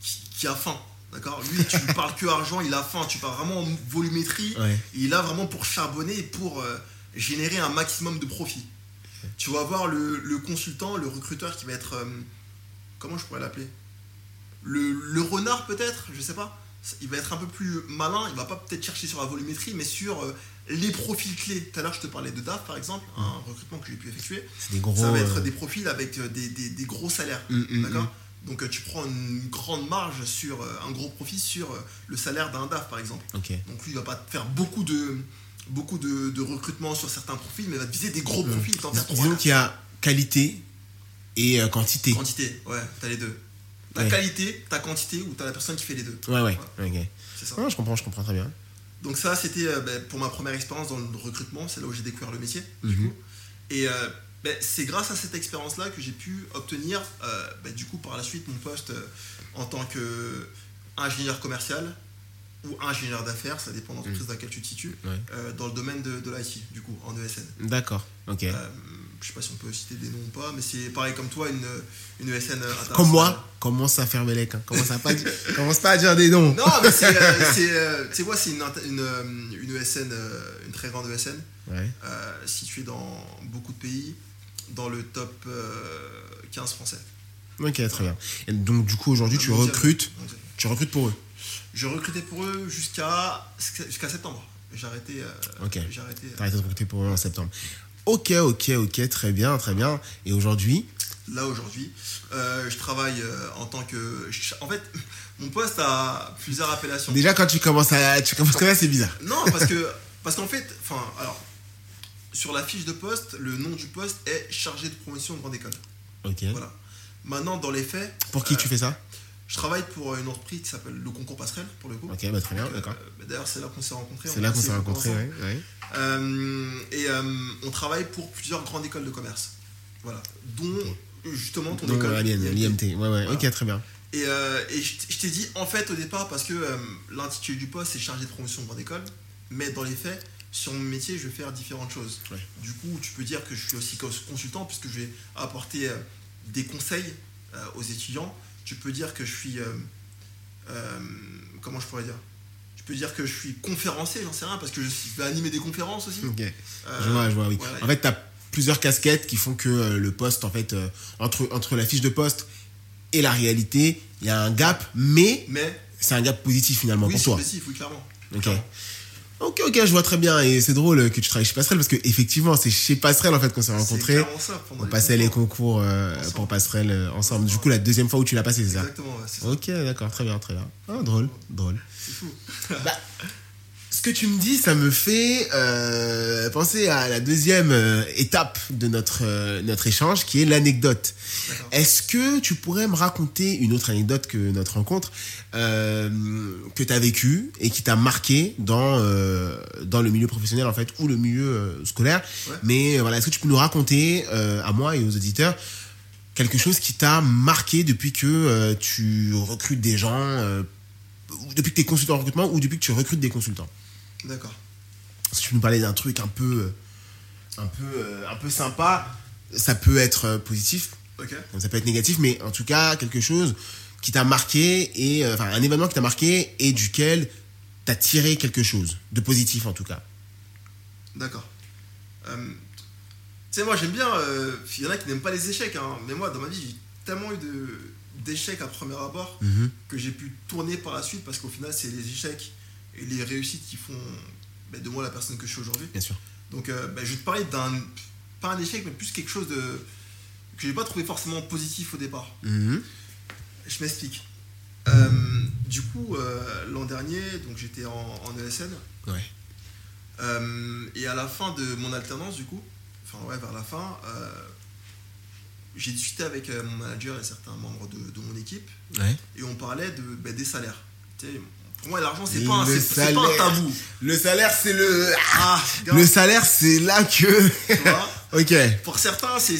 qui, qui a faim. D'accord? Lui, tu lui parles que argent, il a faim. Tu parles vraiment en volumétrie. ouais. Il là vraiment pour charbonner et pour générer un maximum de profit. Tu vas avoir le, le consultant, le recruteur qui va être. euh, comment je pourrais l'appeler? Le, le renard, peut-être Je sais pas. Il va être un peu plus malin. Il va pas peut-être chercher sur la volumétrie, mais sur euh, les profils clés. Tout à l'heure, je te parlais de DAF, par exemple, un recrutement que j'ai pu effectuer. Des gros. Ça va être euh, des profils avec des, des- des gros salaires. hum, hum, D'accord? Donc tu prends une grande marge sur un gros profit sur le salaire d'un DAF par exemple. Donc lui il va pas te faire beaucoup de beaucoup de, de recrutement sur certains profils, mais va te viser des gros profils. T'en faire trois, Disons qu'il y a qualité et euh, quantité. Quantité, ouais, t'as les deux. T'as Ouais. qualité, t'as quantité ou t'as la personne qui fait les deux. Ouais, ouais. Ok. C'est ça. Je comprends, je comprends très bien. Donc ça c'était euh, ben, pour ma première expérience dans le recrutement, c'est là où j'ai découvert le métier. du Mhm. coup. Et euh, ben, c'est grâce à cette expérience-là que j'ai pu obtenir, euh, ben, du coup, par la suite, mon poste euh, en tant qu'ingénieur commercial ou ingénieur d'affaires, ça dépend de l'entreprise dans laquelle tu te situes, Ouais. euh, dans le domaine de, de l'IT, du coup, en ESN. D'accord. Ok. Euh, je sais pas si on peut citer des noms ou pas, mais c'est pareil comme toi, une, une ESN internationale. Comme moi, commence à faire Belek. Hein. Commence, à pas commence pas à dire des noms. Non, mais c'est, euh, c'est, euh, tu quoi, c'est une, une, euh, une ESN, une très grande ESN, Ouais. située dans beaucoup de pays, dans le top euh, 15 français. Ok, très bien. Et donc, du coup, aujourd'hui, tu Mondial. recrutes, tu recrutes pour eux. Je recrutais pour eux jusqu'à jusqu'à septembre. J'ai arrêté. euh, Ok. J'ai arrêté. T'as arrêté de recruter pour eux en septembre. Ok, ok, ok, très bien, très bien. Et aujourd'hui, Là aujourd'hui, euh, je travaille euh, en tant que. En fait, mon poste a plusieurs appellations. déjà, quand tu commences à. Tu commences comme ça, c'est bizarre. Non, parce que parce qu'en fait, enfin, alors, sur la fiche de poste, le nom du poste est chargé de promotion de grande école. Ok. Voilà. Maintenant, dans les faits, Pour qui Euh, tu fais ça? Je travaille pour une entreprise qui s'appelle le Concours Passerelle, pour le coup. Ok, bah très bien, euh, d'accord. bah, D'ailleurs, c'est là qu'on s'est rencontrés. C'est là qu'on s'est rencontrés, ouais. Euh, et euh, on travaille pour plusieurs grandes écoles de commerce. Voilà. Dont justement ton Donc, école. l'IMT. Ouais, ouais, ok, très bien. Et, euh, et je t'ai dit, en fait, au départ, parce que euh, l'intitulé du poste, c'est chargé de promotion de grande école. Mais dans les faits, sur mon métier, je vais faire différentes choses. Ouais. Du coup, tu peux dire que je suis aussi cons- consultant, puisque je vais apporter euh, des conseils euh, aux étudiants. Tu peux dire que je suis. euh, euh, comment je pourrais dire? Je peux dire que je suis conférencier, j'en sais rien, parce que je vais animer des conférences aussi. Ok. Euh, Je vois, je vois, oui. voilà. En fait, tu as plusieurs casquettes qui font que le poste, en fait, entre, entre la fiche de poste et la réalité, il y a un gap, mais Mais c'est un gap positif finalement oui, pour toi. positif, oui, clairement. Ok. Clairement. Ok, ok, je vois très bien. Et c'est drôle que tu travailles chez Passerelle parce que effectivement, c'est chez Passerelle en fait qu'on s'est rencontrés. ça, On passait les concours. concours euh, pour Passerelle euh, ensemble. Du coup, la deuxième fois où tu l'as passé, c'est ça Exactement, ouais, c'est ça. Ok, d'accord, très bien, très bien. Ah, drôle, drôle. C'est fou. Bah, que tu me dis, ça me fait euh, penser à la deuxième euh, étape de notre, euh, notre échange, qui est l'anecdote. Est-ce que tu pourrais me raconter une autre anecdote que notre rencontre que tu as vécue et qui t'a marqué dans, dans le milieu professionnel en fait ou le milieu scolaire? Ouais. Mais voilà, est-ce que tu peux nous raconter à moi et aux auditeurs quelque chose qui t'a marqué depuis que tu recrutes des gens, depuis que tu es consultant en recrutement ou depuis que tu recrutes des consultants? D'accord. Si tu nous parler d'un truc un peu, euh, un peu, euh, un peu sympa, ça peut être euh, positif, ça peut être négatif, mais en tout cas quelque chose qui t'a marqué et enfin un événement qui t'a marqué et duquel t'as tiré quelque chose de positif en tout cas. D'accord. Euh, tu sais, moi j'aime bien. euh, Il y en a qui n'aiment pas les échecs, hein, mais moi dans ma vie j'ai tellement eu de- d'échecs à premier abord Mhm. que j'ai pu tourner par la suite parce qu'au final c'est les échecs et les réussites qui font ben, de moi la personne que je suis aujourd'hui. Bien sûr. Donc euh, ben, je vais te parler d'un. Pas un échec, mais plus quelque chose de. que j'ai pas trouvé forcément positif au départ. Mhm. Je m'explique. Euh, du coup, euh, l'an dernier, donc j'étais en, en ESN. Ouais. Euh, et à la fin de mon alternance, du coup, enfin ouais, vers la fin, j'ai discuté avec mon manager et certains membres de, de mon équipe Ouais. et on parlait de, ben, des salaires. Tu sais, pour moi, l'argent, c'est pas, pas un tabou. Le salaire, c'est le. Ah, gars, Le salaire, c'est là que. tu vois, ok. pour certains, c'est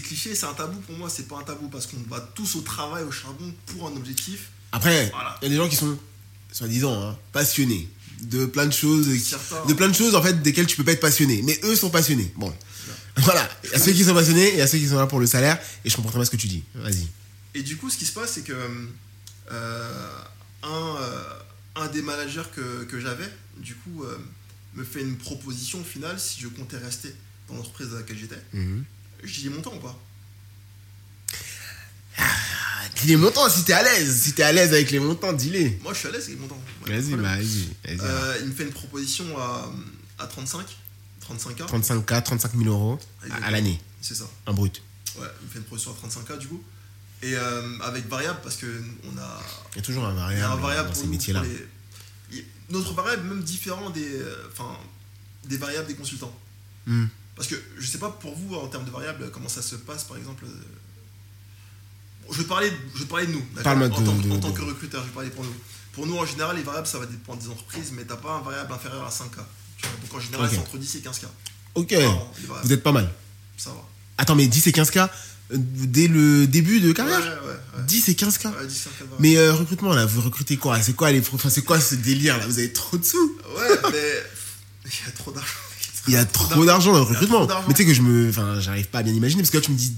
cliché, c'est un tabou. Pour moi, c'est pas un tabou parce qu'on va tous au travail, au charbon pour un objectif. Après, il Voilà. y a des gens qui sont, soi-disant, hein, passionnés de plein de choses, Certains. de plein de choses en fait desquelles tu peux pas être passionné. Mais eux sont passionnés. Bon, voilà. Il y a ceux qui sont passionnés et il y a ceux qui sont là pour le salaire. Et je comprends très bien ce que tu dis. Vas-y. Et du coup, ce qui se passe, c'est que euh, un, euh, un des managers que, que j'avais, du coup, euh, me fait une proposition finale si je comptais rester dans l'entreprise dans laquelle j'étais. Mhm. Je dis montant ou pas? Ah, dis les montants si t'es à l'aise. Si t'es à l'aise avec les montants, dis-les. Moi, je suis à l'aise avec les montants. Ouais, Vas-y, bah, vas-y. vas-y. Euh, il me fait une proposition à, à 35, 35K. 35K, 35 000 euros à, à l'année, C'est ça. en brut. Ouais, il me fait une proposition à 35K du coup. Et euh, avec variable, parce que on a, Il y a toujours un variable, un variable dans pour ces métiers-là. Notre variable, même différent des, euh, enfin, des variables des consultants. Hmm. Parce que je sais pas pour vous en termes de variables comment ça se passe par exemple. euh, je vais parler, je vais parler de nous. Parle-moi en, de- tant, de- en tant que recruteur, je vais parler pour nous. Pour nous en général, les variables ça va dépendre des entreprises, mais t'as pas un variable inférieur à 5K. tu vois. Donc en général, c'est entre 10 et 15K. Ok, vous êtes pas mal. Ça va. Attends, mais 10 et 15K euh, dès le début de carrière ouais, ouais. 10 et 15K Ouais, 10 15K de variables. Mais euh, recrutement là, vous recrutez quoi C'est quoi les enfin, c'est quoi ce délire là? Vous avez trop de sous Ouais, mais il y a trop d'argent. Il y a trop d'argent dans le recrutement. Mais tu sais que je me enfin j'arrive pas à bien imaginer parce que là tu me dis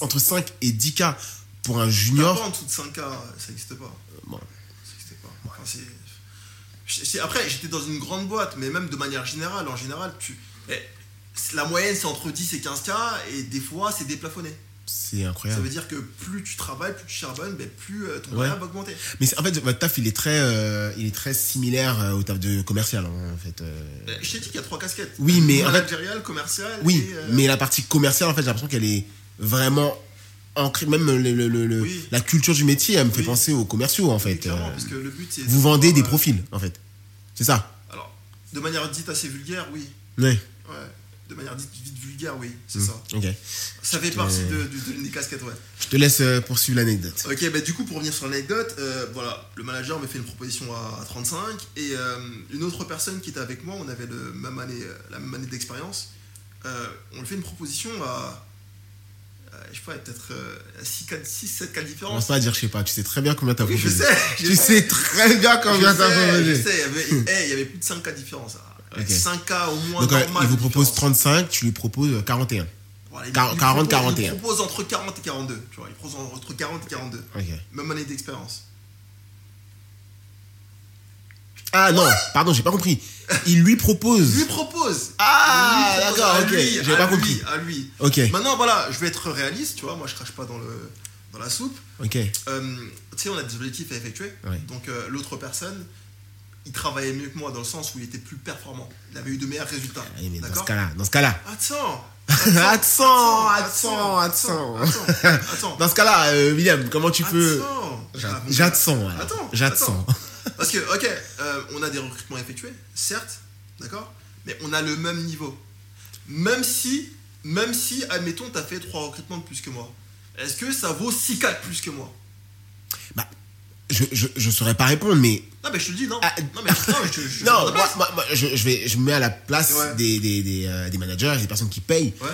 entre 5 et 10K pour un junior. pas en dessous de 5K, ça n'existe pas. Bon. Ça n'existe pas. Enfin, Après, j'étais dans une grande boîte, mais même de manière générale, en général, tu... eh, la moyenne c'est entre 10 et 15K, et des fois c'est déplafonné. C'est Ça incroyable. veut dire que plus tu travailles, plus tu charbonnes, ben, plus euh, ton Ouais. va augmenter. Mais en fait votre taf il est très euh, il est très similaire euh, au taf de commercial hein, en fait. euh. Eh, Je t'ai dit qu'il y a trois casquettes. Oui, mais en fait- commerciale Oui, et... euh, mais la partie commerciale en fait j'ai l'impression qu'elle est vraiment ancrée même le, le- le- le- Oui. la culture du métier elle me fait Oui. penser aux commerciaux en oui, fait. clairement, parce que le but c'est... Vous vendez des profils en fait. C'est ça. Alors, de manière dite assez vulgaire, oui. Ouais. Ouais. De manière dite oui, c'est Mm. ça. Ok. Ça fait te- partie de, de- de des casquettes, ouais. Je te laisse euh, poursuivre l'anecdote. Ok, bah du coup, pour revenir sur l'anecdote, euh, voilà, le manager me fait une proposition à, à 35 et euh, une autre personne qui était avec moi, on avait le même année, euh, la même année d'expérience, euh, on lui fait une proposition à, à, je sais pas, peut-être euh, à 6, 4, 6, 7 cas de On va différence. pas dire je sais pas, tu sais très bien combien t'as Oui, je proposé. sais, Tu sais très bien combien t'as sais, je proposé. sais, il y avait, eh, il y avait plus de 5 cas de différence. Ok. 5 cas au moins Donc euh, normal il vous propose différence. 35, tu lui proposes euh, 41. Voilà, il- 40, il 40, propose- 41. Il propose entre 40 et 42. Tu vois, il propose entre 40 et 42. Ok. Même année d'expérience. Ah non, pardon, j'ai pas compris. Il lui propose. Lui propose. Ah, d'accord, ok, à pas lui, compris. À lui. Ok, Maintenant, voilà, je vais être réaliste, tu vois. Moi, je crache pas dans, le, dans la soupe. ok. Euh, tu sais, on a des objectifs à effectuer. Ouais. Donc, euh, l'autre personne, il travaillait mieux que moi dans le sens où il était plus performant. Il avait eu de meilleurs résultats. Mais dans ce cas-là, dans ce cas-là. Attends Attends, attends, attends, attends. Dans ce cas-là, euh, William, comment tu peux. J'attends. Attends, J'attends. Parce que, ok, euh, on a des recrutements effectués, certes, d'accord, mais on a le même niveau. Même si, même si, admettons, tu as fait 3 recrutements de plus que moi, est-ce que ça vaut 6 4 plus que moi? Je, je, je saurais pas répondre, mais. Non, mais je te le dis, non. Ah, non, mais non, je, te- je, Non, je- moi, moi- moi, je, je vais, je me mets à la place Ouais. des, des, des, euh, des managers, des personnes qui payent. Ouais,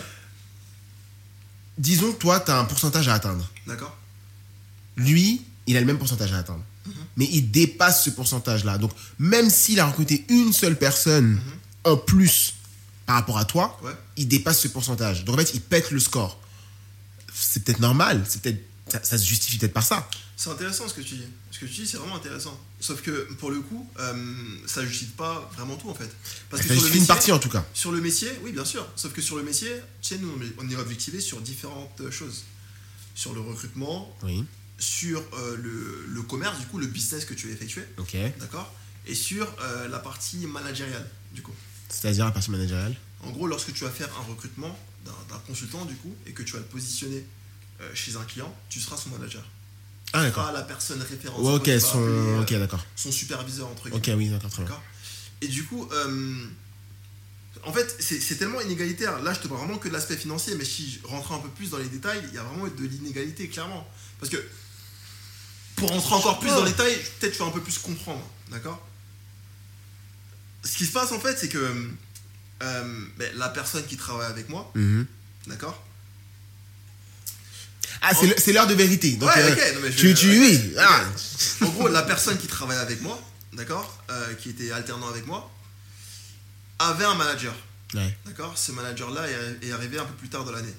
Disons, toi, tu as un pourcentage à atteindre. d'accord. Lui, il a le même pourcentage à atteindre. Mhm. Mais il dépasse ce pourcentage-là. Donc, même s'il a recruté une seule personne en plus par rapport à toi, Mhm. Ouais. il dépasse ce pourcentage. Donc, en fait, il pète le score. C'est peut-être normal. C'est peut-être, ça, ça se justifie peut-être par ça. C'est intéressant ce que tu dis. Ce que tu dis, c'est vraiment intéressant. Sauf que, pour le coup, euh, ça justifie pas vraiment tout, en fait. Parce Ça que sur le, une partie, en tout cas. sur le métier, oui, bien sûr. Sauf que sur le métier, sais, nous, on est- objectivé sur différentes choses. Sur le recrutement, Oui. sur euh, le, le commerce, du coup, le business que tu as effectué, Ok. d'accord? Et sur euh, la partie managériale, du coup. C'est-à-dire la partie managériale? En gros, lorsque tu vas faire un recrutement d'un d'un consultant, du coup, et que tu vas le positionner euh, chez un client, tu seras son manager. Ah, seras la personne référente. Ouais, ok, son... appeler, euh, ok, d'accord. son superviseur, entre guillemets. Ok, oui, d'accord, très bien. Et du coup, euh, en fait, c'est c'est tellement inégalitaire. Là, je te parle vraiment que de l'aspect financier, mais si je rentrais un peu plus dans les détails, il y a vraiment de l'inégalité, clairement. Parce que, pour rentrer encore plus dans les détails, peut-être je vais un peu plus comprendre, d'accord? Ce qui se passe, en fait, c'est que euh, ben, la personne qui travaille avec moi, Mhm. d'accord? Ah, c'est l'heure de vérité. Donc, Ouais, euh, ok, non, mais je- tu, tu, oui. Ah. En gros, la personne qui travaille avec moi, d'accord euh, Qui était alternant avec moi, avait un manager. Ouais. D'accord Ce manager-là est, arrivé un peu plus tard dans l'année.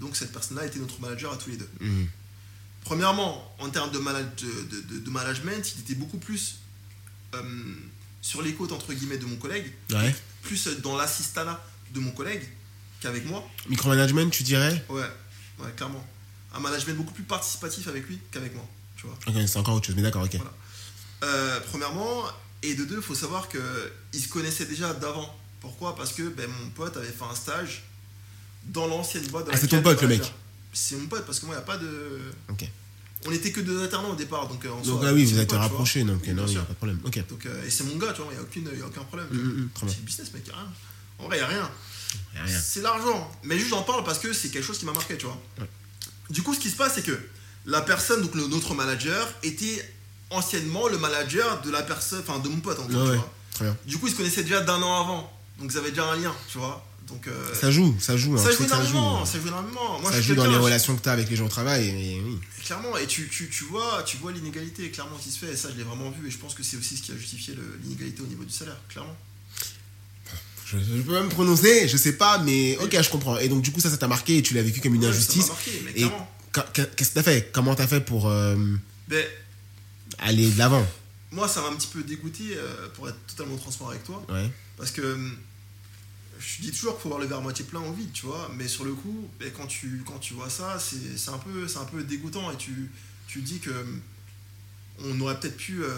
Donc cette personne-là était notre manager à tous les deux. Mhm. Premièrement, en termes de, manag- de, de- de- de management, il était beaucoup plus euh, sur les côtes, entre guillemets, de mon collègue, Ouais. plus dans l'assistanat de mon collègue qu'avec moi. Micromanagement, tu dirais? Ouais, ouais, clairement. Un management beaucoup plus participatif avec lui qu'avec moi, tu vois. C'est encore autre chose, mais d'accord, ok. Voilà. Euh, premièrement, et de deux, il faut savoir qu'ils se connaissaient déjà d'avant. Pourquoi? Parce que ben, mon pote avait fait un stage dans l'ancienne boîte. dans Ah, c'est ton pote, le mec. C'est mon pote, parce que moi, il n'y a pas de. Ok. On était que deux alternants au départ, donc euh, en Donc, soi, ah oui, vous êtes pote, rapprochés, donc il n'y a pas de problème. Ok. Donc, euh, et c'est mon gars, tu vois, il n'y a, aucun problème. très bien. C'est le business, mec, il n'y a rien. En vrai, il n'y a rien. Y a rien. C'est l'argent. Mais juste j'en parle parce que c'est quelque chose qui m'a marqué, tu vois. Ouais. Du coup, ce qui se passe, c'est que la personne, donc le- notre manager, était anciennement le manager de la personne, enfin de mon pote, en gros, Ouais, tu ouais. vois. Très bien. Du coup, ils se connaissaient déjà d'un an avant. Donc, ils avaient déjà un lien, tu vois. Donc, euh, Ça joue, ça joue. hein, ça joue énormément. joue. Ça joue énormément. Moi, Ça je joue dans les relations que tu as avec les gens au travail. Et, oui. Clairement, et tu, tu, tu vois, tu vois l'inégalité clairement qui se fait, et ça je l'ai vraiment vu, et je pense que c'est aussi ce qui a justifié l'inégalité au niveau du salaire, clairement. Je, je peux même prononcer, je sais pas, mais ok, je comprends. Et donc, du coup, ça, ça t'a marqué et tu l'as vécu comme une Ouais, ça m'a injustice. marqué, mais Et qu'est-ce que t'as fait? Comment t'as fait pour euh, Ben, aller de l'avant? moi, ça m'a un petit peu dégoûté, euh, pour être totalement transparent avec toi, Ouais. parce que hum, je dis toujours qu'il faut voir le verre moitié plein ou vide, tu vois, mais sur le coup, ben, quand, tu, quand tu vois ça, c'est un, peu- un peu dégoûtant, et tu, tu dis que hum, on aurait peut-être pu euh,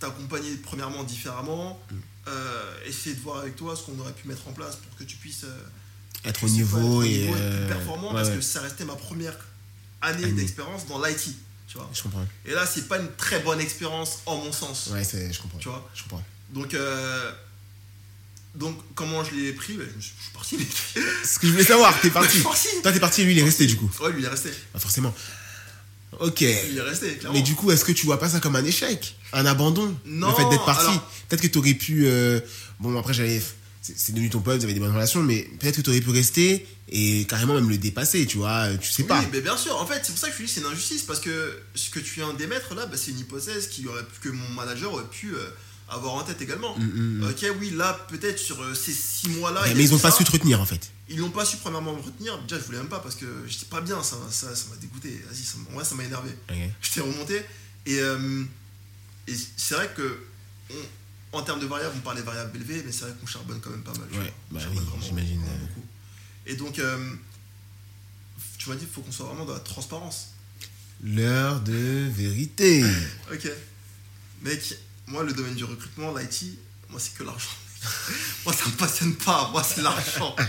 t'accompagner premièrement différemment, Mm. Euh, essayer de voir avec toi ce qu'on aurait pu mettre en place pour que tu puisses... euh, Être au niveau et. niveau, être plus euh, performant ouais, parce ouais, que ça restait ma première année Année. d'expérience dans l'IT, tu vois. Je comprends. Et là, c'est pas une très bonne expérience en mon sens, Ouais, c'est- je comprends. tu vois. Je comprends. Donc, euh, donc comment je l'ai pris? Ben, je, suis- je suis parti. mais- Ce que je voulais savoir, t'es parti. parti. Toi, t'es parti et lui, il est resté du coup. Ouais, lui, il est resté. Bah, forcément. Ok. Il est resté, clairement. Mais du coup, est-ce que tu vois pas ça comme un échec? Un abandon? Non, Le fait d'être parti alors- Peut-être que tu aurais pu. euh, Bon, après, j'allais. C'est devenu ton pote, vous avez des bonnes relations, mais peut-être que tu aurais pu rester et carrément même le dépasser, tu vois. euh, Tu sais pas. Oui, mais bien sûr. En fait, c'est pour ça que je te dis c'est une injustice parce que ce que tu viens d'émettre là, bah, c'est une hypothèse qui aurait pu- que mon manager aurait pu euh, avoir en tête également. Mm, mm, mm. Ok, oui, là, peut-être sur euh, ces six mois-là. il mais ils eu ont pas ça. su te retenir en fait. Ils n'ont pas su premièrement me retenir. Déjà, je voulais même pas parce que j'étais pas bien. Ça, ça, ça m'a dégoûté. Vas-y, ça m'a- ça m'a énervé. Ok. J'étais remonté. Et, euh, et c'est vrai que, on- en termes de variables, on parlait de variables élevées, mais c'est vrai qu'on charbonne quand même pas mal. Ouais, bah oui, j'imagine, vraiment euh. beaucoup. Et donc, euh, tu m'as dit qu'il faut qu'on soit vraiment dans la transparence. L'heure de vérité. Ok. Mec, moi, le domaine du recrutement, l'IT, moi, c'est que l'argent. moi, ça me passionne pas. Moi, c'est l'argent.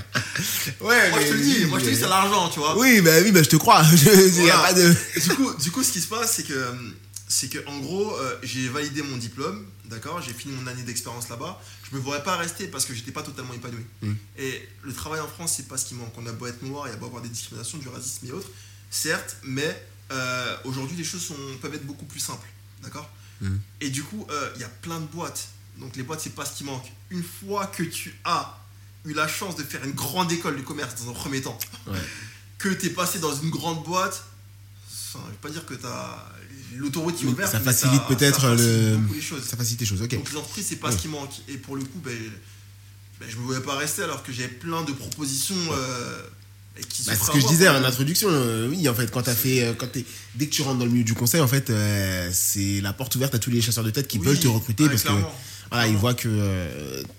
Ouais, Moi, je te le dis. Moi, je te dis, c'est l'argent, tu vois. Oui, bah oui, bah je te crois. Je, y a Voilà. pas de. Et du coup, du coup, ce qui se passe, c'est que, c'est que, en gros, euh, j'ai validé mon diplôme, d'accord. J'ai fini mon année d'expérience là-bas. Je me voudrais pas rester parce que j'étais pas totalement épanoui. Mm. Et le travail en France, c'est pas ce qui manque. On a beau être noir, il y a beau avoir des discriminations, du racisme et autres, certes, mais euh, aujourd'hui, les choses sont, peuvent être beaucoup plus simples, d'accord. Mm. Et du coup, euh, il y a plein de boîtes. Donc les boîtes, c'est pas ce qui manque. Une fois que tu as eu la chance de faire une grande école de commerce dans un premier temps, Ouais. que tu es passé dans une grande boîte, enfin, je vais pas dire que tu as l'autoroute qui est ouverte, ça facilite peut-être ça le- beaucoup les choses. Ça facilite les choses, ok. Donc les entreprises, c'est pas ce qui manque. Et pour le coup, ben, ben, je me voyais pas rester alors que j'avais plein de propositions euh, Bah, c'est ce que je disais en introduction. euh, oui, en fait, quand t'as fait, euh, quand t'es, dès que tu rentres dans le milieu du conseil, en fait, euh, c'est la porte ouverte à tous les chasseurs de tête qui Oui, veulent te recruter ouais, parce que voilà, ils voient que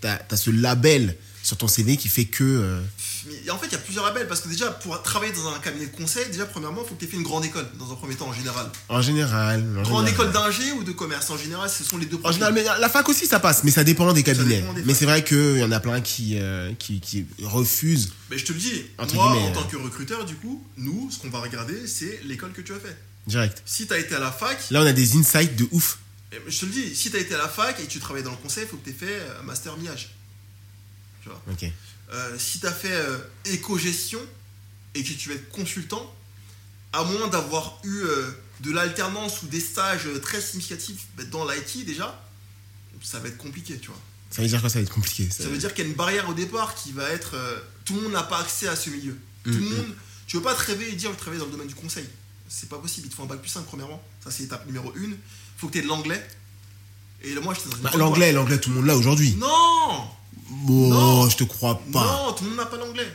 t'as, as ce label sur ton CV qui fait que Mais en fait, il y a plusieurs labels parce que déjà, pour travailler dans un cabinet de conseil, déjà, premièrement, il faut que tu aies fait une grande école dans un premier temps en général. en général, en Grande général- école d'ingé ou de commerce en général, ce sont les deux En général, mais la fac aussi ça passe, mais ça dépend des cabinets. dépend des mais c'est vrai qu'il y en a plein qui, euh, qui, qui refusent. Mais je te le dis, moi, en euh. tant que recruteur, du coup, nous, ce qu'on va regarder, c'est l'école que tu as fait. Direct. Si tu as été à la fac, Là, on a des insights de ouf. Eh, Je te le dis, si tu as été à la fac et tu travailles dans le conseil, il faut que tu aies fait euh, master MIAGE. Tu vois? Ok. Euh, si tu as fait euh, éco-gestion et que tu veux être consultant, à moins d'avoir eu euh, de l'alternance ou des stages très significatifs bah, dans l'IT déjà, ça va être compliqué, tu vois. Ça veut dire quoi Ça va être compliqué. Ça veut dire qu'il y a une barrière au départ qui va être... tout le monde n'a pas accès à ce milieu. Tout le Mm, monde... Tu veux pas te rêver et dire je travaille dans le domaine du conseil. C'est pas possible, il te faut un bac plus 5 premièrement. Ça c'est étape numéro 1. faut que tu aies de l'anglais. Et moi une Bah, l'anglais, l'anglais, tout le monde l'a aujourd'hui. Non Bon, Non. je te crois pas. Non, tout le monde n'a pas l'anglais.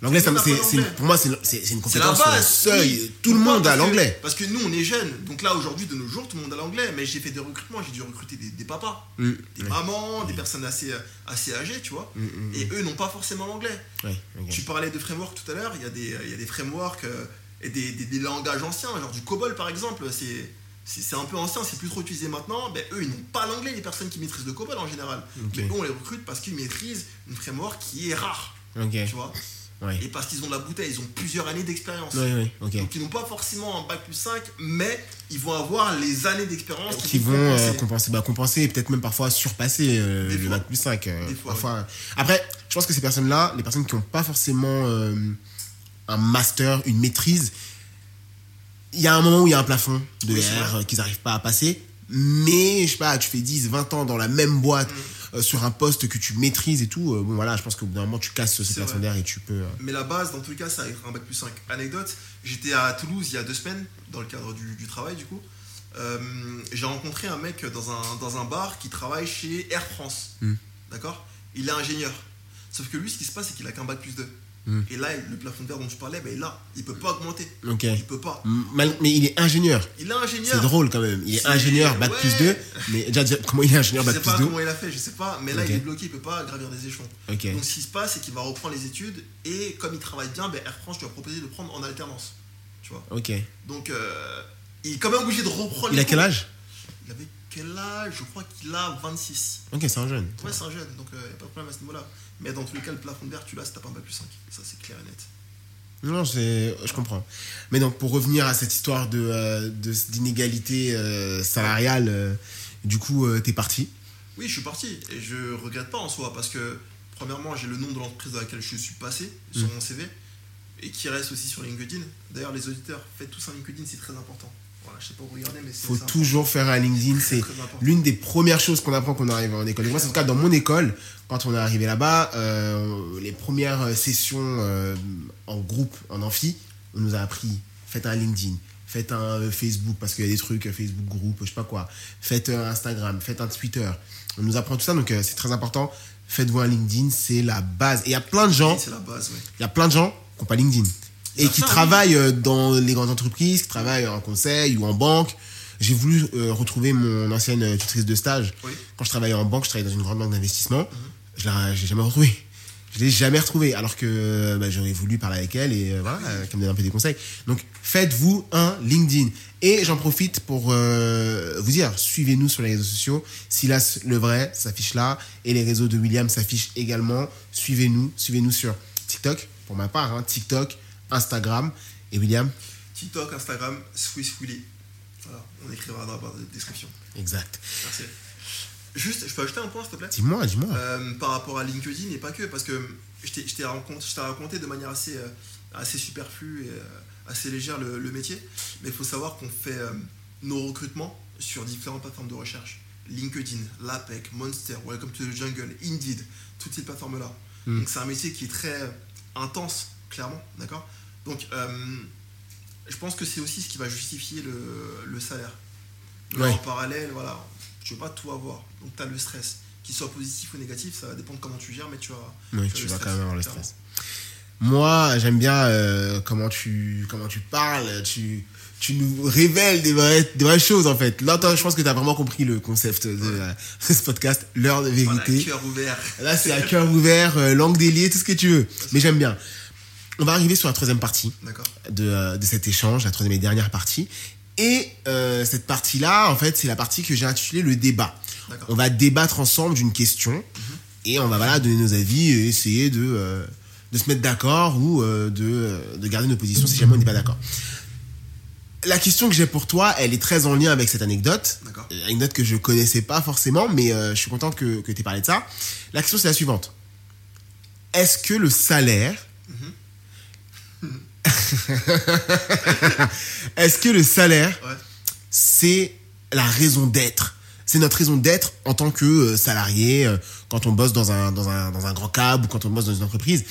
L'anglais, pour moi, c'est, une C'est la compétence le base. seuil. Tout le monde a l'anglais. Parce que nous, on est jeunes. Donc là, aujourd'hui, de nos jours, tout le monde a l'anglais. Mais j'ai fait des recrutements, j'ai dû recruter des, des papas, Mm, des mamans, des personnes assez, euh, assez âgées, tu vois. Mm, mm, Et eux n'ont pas forcément l'anglais. Tu parlais de framework tout à l'heure, il y a des, il y a des frameworks euh, et des, des- des langages anciens, genre du COBOL par exemple, c'est, c'est, c'est un peu ancien, c'est plus trop utilisé maintenant. Ben, eux, ils n'ont pas l'anglais, les personnes qui maîtrisent le COBOL en général. Mais eux, on les recrute parce qu'ils maîtrisent une framework qui est rare, tu vois. Ouais. Et parce qu'ils ont de la bouteille, ils ont plusieurs années d'expérience. Ouais, ouais, ok. Donc ils n'ont pas forcément un bac plus 5, mais ils vont avoir les années d'expérience qui vont euh, compenser. bah, compenser et peut-être même parfois surpasser euh, le bac plus 5. euh, Des fois, parfois. Après, je pense que ces personnes-là, les personnes qui n'ont pas forcément un master, une maîtrise, il y a un moment où il y a un plafond de Oui, R euh, qu'ils n'arrivent pas à passer. Mais, je sais pas, tu fais 10, 20 ans dans la même boîte, Mm. euh, sur un poste que tu maîtrises et tout. euh, bon, voilà, je pense qu'au bout d'un moment, tu casses ce plafond d'air et tu peux. euh, Mais la base, dans tous les cas, ça va être un bac plus 5. Anecdote, j'étais à Toulouse il y a deux semaines, dans le cadre du, du travail du coup. J'ai rencontré un mec dans un, dans un bar qui travaille chez Air France. Hmm. D'accord? Il est ingénieur. Sauf que lui, ce qui se passe, c'est qu'il a qu'un bac plus 2. Et là, le plafond de verre dont tu parlais, ben, là, il peut pas augmenter. Ok. Il peut pas. Mal- Mais il est ingénieur. Il est ingénieur. C'est drôle quand même. Il est ingénieur, bac ouais. plus 2. Mais déjà, déjà, comment il est ingénieur, Je bac sais plus pas 2 comment il a fait, je sais pas. Mais là, il est bloqué, il peut pas gravir des échelons. Ok. Donc ce qui se passe, c'est qu'il va reprendre les études et comme il travaille bien, ben, Air France lui a proposé de le prendre en alternance. Tu vois Ok. Donc euh, il est quand même obligé de reprendre Il les a quel âge? Il avait quel âge? Je crois qu'il a 26. Ok, c'est un jeune. Ouais, c'est un jeune, donc il n'y a pas de problème à ce niveau-là. Mais dans tous les cas, le plafond de verre, tu l'as si t'as pas un bac plus 5. Ça, c'est clair et net. Non, je comprends. Mais donc, pour revenir à cette histoire de, euh, de- d'inégalité euh, salariale, euh, du coup, t'es parti. Oui, je suis parti et je regrette pas en soi parce que, premièrement, j'ai le nom de l'entreprise dans laquelle je suis passé sur Mm. mon CV et qui reste aussi sur LinkedIn. D'ailleurs, les auditeurs, faites tous un LinkedIn, c'est très important. Je sais pas où regarder, mais c'est Faut toujours faire un LinkedIn. C'est l'une des premières choses qu'on apprend quand on arrive en école. Et moi, c'est en tout cas dans mon école, quand on est arrivé là-bas, euh, les premières sessions euh, en groupe, en amphi, on nous a appris faites un LinkedIn, Faites un euh, Facebook parce qu'il y a des trucs, Facebook groupe, je sais pas quoi. Faites un Instagram, faites un Twitter. On nous apprend tout ça, donc euh, c'est très important. Faites-vous un LinkedIn, c'est la base. Et il y a plein de gens, C'est la base, ouais. il y a plein de gens qui n'ont pas LinkedIn. Et qui travaillent euh, dans les grandes entreprises, qui travaillent en conseil ou en banque. J'ai voulu euh, retrouver mon ancienne euh, tutrice de stage. Oui. Quand je travaillais en banque, je travaillais dans une grande banque d'investissement. Je l'ai j'ai jamais retrouvé. Je l'ai jamais retrouvé. Alors que bah, j'aurais voulu parler avec elle et euh, voilà, euh, qu'elle me donne un peu des conseils. Donc faites-vous un LinkedIn. Et j'en profite pour vous dire, suivez-nous sur les réseaux sociaux. Silas le vrai s'affiche là et les réseaux de William s'affichent également. Suivez-nous, suivez-nous sur TikTok pour ma part, hein, TikTok, Instagram et William. TikTok, Instagram, Swiss Willy. Voilà, on écrira dans la description. Exact. Merci. Juste, je peux ajouter un point, s'il te plaît? Dis-moi, dis-moi. Euh, par rapport à LinkedIn et pas que, parce que je t'ai- raconté, de manière assez, euh, assez superflue et euh, assez légère le, le métier, mais il faut savoir qu'on fait nos recrutements sur différentes plateformes de recherche. LinkedIn, l'APEC, Monster, Welcome to the Jungle, Indeed, toutes ces plateformes-là. Mm. Donc c'est un métier qui est très intense, clairement, d'accord? Donc euh, je pense que c'est aussi ce qui va justifier le, le salaire. Ouais. En parallèle, voilà, tu veux pas tout avoir. Donc tu as le stress. Qu'il soit positif ou négatif, ça va dépendre comment tu gères, mais tu as. Oui, tu vas stress, quand même avoir le stress. Moi, j'aime bien euh, comment tu comment tu parles, tu tu nous révèles des vraies, des vraies choses en fait. Là, je pense que tu as vraiment compris le concept de, euh, ce podcast, l'heure de Voilà, vérité. cœur ouvert. Là, c'est à cœur ouvert, euh, langue déliée, tout ce que tu veux. Mais j'aime bien. On va arriver sur la troisième partie de, euh, de cet échange, la troisième et dernière partie. Et euh, cette partie-là, en fait, c'est la partie que j'ai intitulée le débat. On va débattre ensemble d'une question et on va voilà, donner nos avis et essayer de, euh, de se mettre d'accord ou euh, de, de garder nos positions si jamais on n'est pas d'accord. La question que j'ai pour toi, elle est très en lien avec cette anecdote. Anecdote que je connaissais pas forcément, mais je suis content que, que tu aies parlé de ça. La question, c'est la suivante. Est-ce que le salaire... Est-ce que le salaire, Ouais. c'est la raison d'être? C'est notre raison d'être en tant que euh, salarié, euh, quand on bosse dans un, dans, un, dans un grand cab ou quand on bosse dans une entreprise.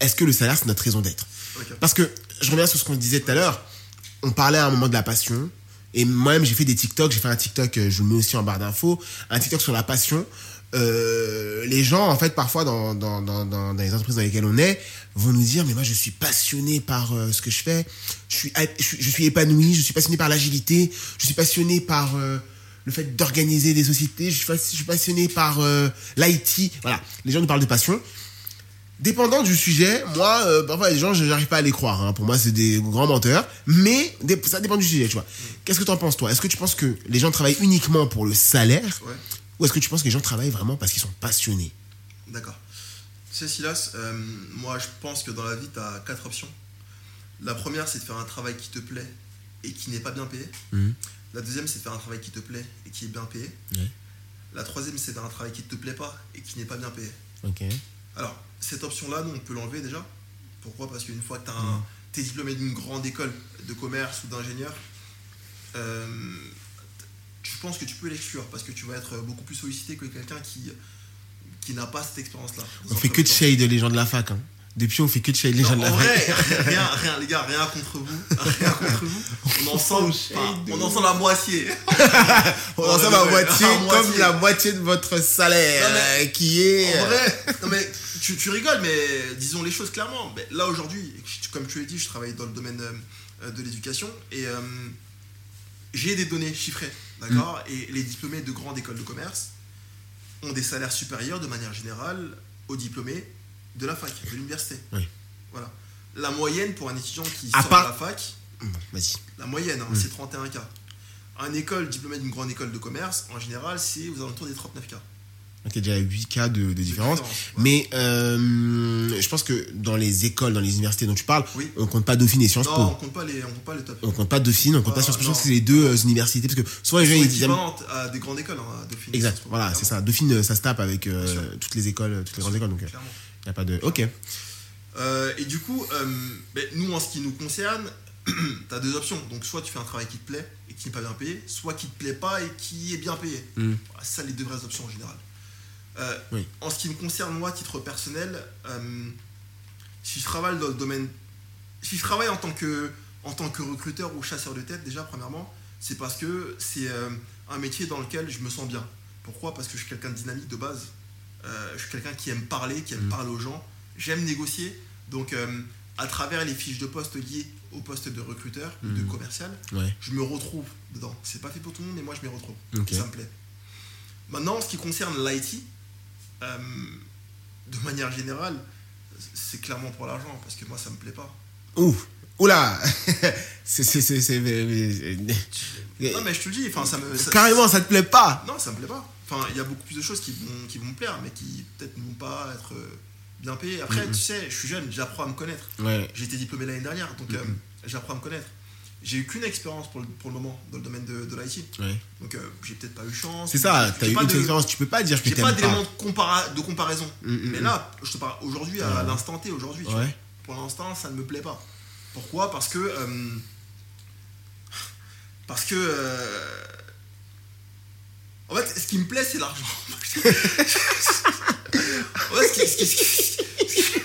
Est-ce que le salaire, c'est notre raison d'être? Parce que, je reviens sur ce qu'on disait tout à l'heure, on parlait à un moment de la passion, et moi-même j'ai fait des TikTok, j'ai fait un TikTok, euh, je le mets aussi en barre d'infos, un TikTok sur la passion. Euh, les gens, en fait, parfois dans, dans, dans, les entreprises dans lesquelles on est, vont nous dire, mais moi je suis passionné par euh, ce que je fais, je suis, je suis, épanoui, je suis passionné par l'agilité, je suis passionné par... euh, le fait d'organiser des sociétés, je suis, passionné par l'IT. Voilà, les gens nous parlent de passion. Dépendant du sujet, moi, parfois les gens, je n'arrive pas à les croire. hein. Pour moi, c'est des grands menteurs. Mais ça dépend du sujet, tu vois. Qu'est-ce que tu en penses, toi? Est-ce que tu penses que les gens travaillent uniquement pour le salaire? Ou est-ce que tu penses que les gens travaillent vraiment parce qu'ils sont passionnés? D'accord. Tu sais, Silas, euh, moi je pense que dans la vie, tu as quatre options. La première, c'est de faire un travail qui te plaît et qui n'est pas bien payé. Mhm. La deuxième, c'est de faire un travail qui te plaît et qui est bien payé. La troisième, c'est de faire un travail qui ne te plaît pas et qui n'est pas bien payé. Ok. Alors, cette option-là, nous, on peut l'enlever déjà. Pourquoi? Parce qu'une fois que Mhm. tu es diplômé d'une grande école de commerce ou d'ingénieur, euh, je pense que tu peux l'exclure parce que tu vas être beaucoup plus sollicité que quelqu'un qui, qui n'a pas cette expérience-là. On fait que de shade les gens de la fac. Hein. Depuis, on fait que de shade les gens de la en fac. vrai, rien, rien, les gars, rien contre vous. Rien contre vous. On en sent, On shade enfin, de on en sent la moitié. On Ouais, en sort ouais, à ouais, moitié, comme la moitié de votre salaire, Non, mais- euh, qui est... En euh, vrai, non mais tu, tu rigoles, mais disons les choses clairement. Mais là aujourd'hui, comme tu l'as dit, je travaille dans le domaine euh, de l'éducation et euh, j'ai des données chiffrées, d'accord? Et les diplômés de grandes écoles de commerce ont des salaires supérieurs de manière générale aux diplômés de la fac, de l'université. Oui. Voilà. La moyenne pour un étudiant qui À sort part- de la fac, Vas-y. la moyenne, hein, Mm. c'est 31K. Un école diplômé d'une grande école de commerce, en général, c'est aux alentours des 39K. Ok, déjà 8 cas de, de différence. ouais. Mais euh, je pense que dans les écoles, dans les universités dont tu parles, Oui. on compte pas Dauphine et Sciences Non, on Po. compte pas les, on compte pas les top. On compte pas Dauphine, on compte pas Sciences Po. Je pense que c'est les deux euh, universités. Parce que souvent les gens Ils disent. à des grandes écoles, hein, Dauphine. Exact, Po, voilà, c'est ça. Dauphine, euh, ça se tape avec euh, toutes les écoles, toutes les grandes écoles. Donc, il n'y a pas de. Ok. Et du coup, ben, nous, en ce qui nous concerne, tu as deux options. Donc, soit tu fais un travail qui te plaît et qui n'est pas bien payé, soit qui te plaît pas et qui est bien payé. Mm. Voilà, c'est ça les deux vraies options en général. Euh, Oui. En ce qui me concerne, moi, à titre personnel, euh, si je travaille dans le domaine. Si je travaille en tant que en tant que recruteur ou chasseur de tête, déjà, premièrement, c'est parce que c'est euh, un métier dans lequel je me sens bien. Pourquoi? Parce que je suis quelqu'un de dynamique de base. Je suis quelqu'un qui aime parler, qui aime Mm. parler aux gens. J'aime négocier. Donc, à travers les fiches de poste liées au poste de recruteur, ou de Mm. commercial, Ouais. je me retrouve dedans. C'est pas fait pour tout le monde, mais moi, je m'y retrouve. Ok. Ça me plaît. Maintenant, en ce qui concerne l'IT, euh, de manière générale, c'est clairement pour l'argent, parce que moi, ça me plaît pas. Ouh. Oula. c'est c'est c'est c'est- mais- mais- Non, mais je te le dis, enfin, ça me. ça- Carrément, ça te plaît pas. Non, ça me plaît pas. Enfin, il y a beaucoup plus de choses qui vont, qui vont me plaire, mais qui peut-être ne vont pas être euh, bien payées. Après, tu sais, je suis jeune, j'apprends à me connaître. Ouais. J'ai été diplômé l'année dernière, donc euh, j'apprends à me connaître. J'ai eu qu'une expérience pour le, pour le moment dans le domaine de, de l'IT. Ouais. Donc, euh, j'ai peut-être pas eu chance. C'est ça, J'ai t'as eu une de- expérience, tu peux pas dire que J'ai pas t'aimes d'élément pas. de, compara- de comparaison. Mm, mm, Mais mm. là, je te parle aujourd'hui, à Ouais. l'instant T, aujourd'hui. Ouais. Pour l'instant, ça ne me plaît pas. Pourquoi? Parce que. euh, parce que. euh, en fait, ce qui me plaît, c'est l'argent. ouais, ce qui, ce qui- ce qui- ce qui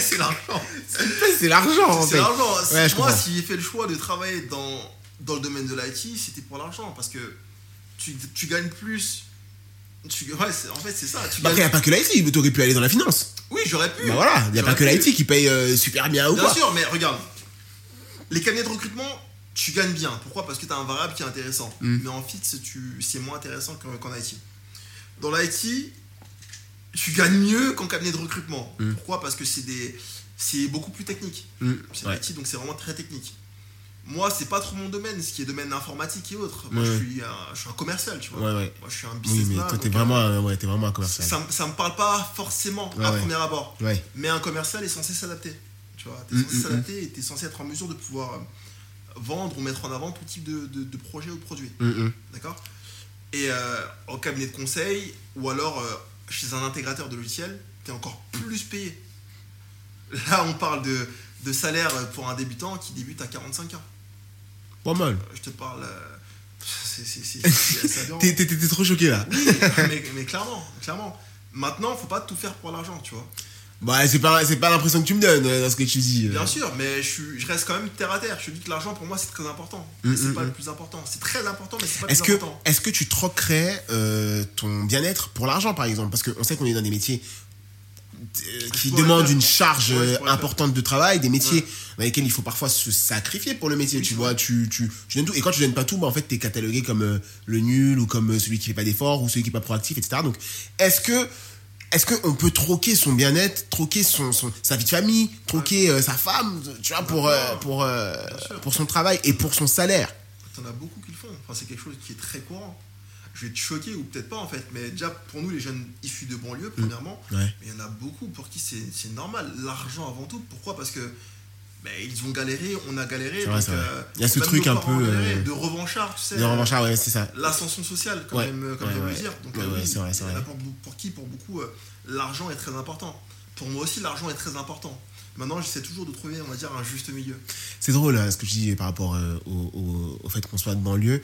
c'est l'argent. C'est l'argent en C'est l'argent. Ouais, Moi, si j'ai fait le choix de travailler dans, dans le domaine de l'IT, c'était pour l'argent. Parce que tu, tu gagnes plus. Tu, ouais, en fait, c'est ça. Tu Bah, Après, gagnes- y a pas que l'IT, mais t'aurais pu aller dans la finance. oui, j'aurais pu. Bah voilà, y a pas que l'IT qui paye euh, super bien ou Bien quoi. sûr, mais regarde, les cabinets de recrutement, tu gagnes bien. Pourquoi? Parce que tu as un variable qui est intéressant. Mm. Mais en fixe, tu, c'est moins intéressant qu'en IT. Dans l'IT, tu gagnes mieux qu'en cabinet de recrutement. Mm. Pourquoi? Parce que c'est, des, c'est beaucoup plus technique. Mm, C'est ouais. donc c'est vraiment très technique. Moi, c'est pas trop mon domaine, ce qui est domaine informatique et autres. Moi, Ouais. je, suis un, je suis un commercial, tu vois. Ouais. Moi, je suis un Oui, businessman. mais toi, t'es vraiment, un- ouais, t'es vraiment un euh, commercial. ça, ça me parle pas forcément à premier abord. Mais un commercial est censé s'adapter. Tu vois, t'es Mm, censé s'adapter et t'es censé être en mesure de pouvoir euh, vendre ou mettre en avant tout type de, de, de projet ou de produit. D'accord? Et euh, au cabinet de conseil ou alors euh, chez un intégrateur de logiciel, t'es encore plus payé. Là, on parle de, de salaire pour un débutant qui débute à 45 ans. Pas mal. Je te parle. euh, t'es- t'es trop choqué là. Oui, mais, mais clairement, clairement. Maintenant, faut pas tout faire pour l'argent, tu vois. Bah, c'est pas, c'est pas l'impression que tu me donnes euh, dans ce que tu dis. euh. Bien sûr, mais je, suis- je reste quand même terre à terre. Je te dis que l'argent pour moi c'est très important. Mm, Mais c'est mm, pas mm. le plus important. C'est très important, mais c'est pas le Est-ce plus que, important. est-ce que tu troquerais euh, ton bien-être pour l'argent, par exemple? Parce qu'on sait qu'on est dans des métiers euh, qui demandent une charge Ouais, importante de travail, des métiers Ouais. dans lesquels il faut parfois se sacrifier pour le métier. Oui, tu vois, tu, tu, tu donnes tout. Et quand tu donnes pas tout, bah, en fait, t'es catalogué comme le nul ou comme celui qui fait pas d'efforts ou celui qui est pas proactif, etc. Donc, est-ce que est-ce qu'on peut troquer son bien-être, troquer son, son- sa vie de famille, troquer euh, sa femme, tu vois, pour, euh, pour, euh, pour son travail et pour son salaire? T'en as beaucoup qui le font. Enfin, c'est quelque chose qui est très courant. Je vais te choquer ou peut-être pas en fait, mais déjà pour nous les jeunes issus de banlieue, premièrement, Ouais. mais il y en a beaucoup pour qui c'est c'est normal. L'argent avant tout. Pourquoi? Parce que ils ont galéré, on a galéré. Vrai, donc, euh, Il y a ce même truc un peu, galéré, euh, de revanchard, tu sais. De revanchard, ouais, c'est ça. l'ascension sociale, Ouais, j'aime comme ouais, le ouais. dire. Donc, euh, oui, c'est vrai, c'est. Pour, pour qui, pour beaucoup, euh, l'argent est très important. Pour moi aussi, l'argent est très important. Maintenant, j'essaie toujours de trouver, on va dire, un juste milieu. C'est drôle hein, ce que tu dis par rapport euh, au, au- au fait qu'on soit de banlieue.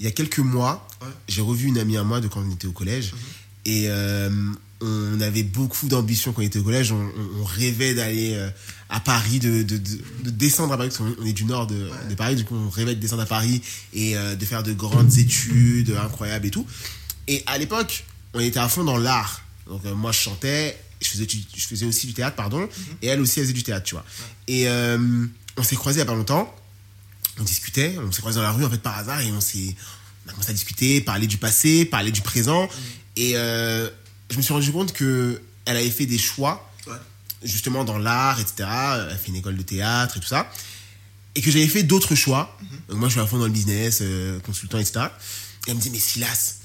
Il y a quelques mois, j'ai revu une amie à moi de quand on était au collège. Mhm. Et euh, on avait beaucoup d'ambition quand on était au collège. On, rêvait d'aller euh, à Paris, de, de, de- de descendre à Paris, parce qu'on on est du nord de, Paris. Du coup, on rêvait de descendre à Paris et euh, de faire de grandes études incroyables et tout. Et à l'époque, on était à fond dans l'art. Donc euh, moi, je chantais, je faisais, je faisais aussi du théâtre, pardon. Et elle aussi, elle faisait du théâtre, tu vois. Et euh, on s'est croisés il y a pas longtemps. On discutait, on s'est croisés dans la rue en fait par hasard et on s'est on a commencé à discuter, parler du passé, parler du présent. Et euh, je me suis rendu compte que elle avait fait des choix Ouais. justement dans l'art, etc. Elle a fait une école de théâtre et tout ça. Et que j'avais fait d'autres choix. Donc moi, je suis à fond dans le business, euh, consultant, etc. Et elle me dit, mais Silas,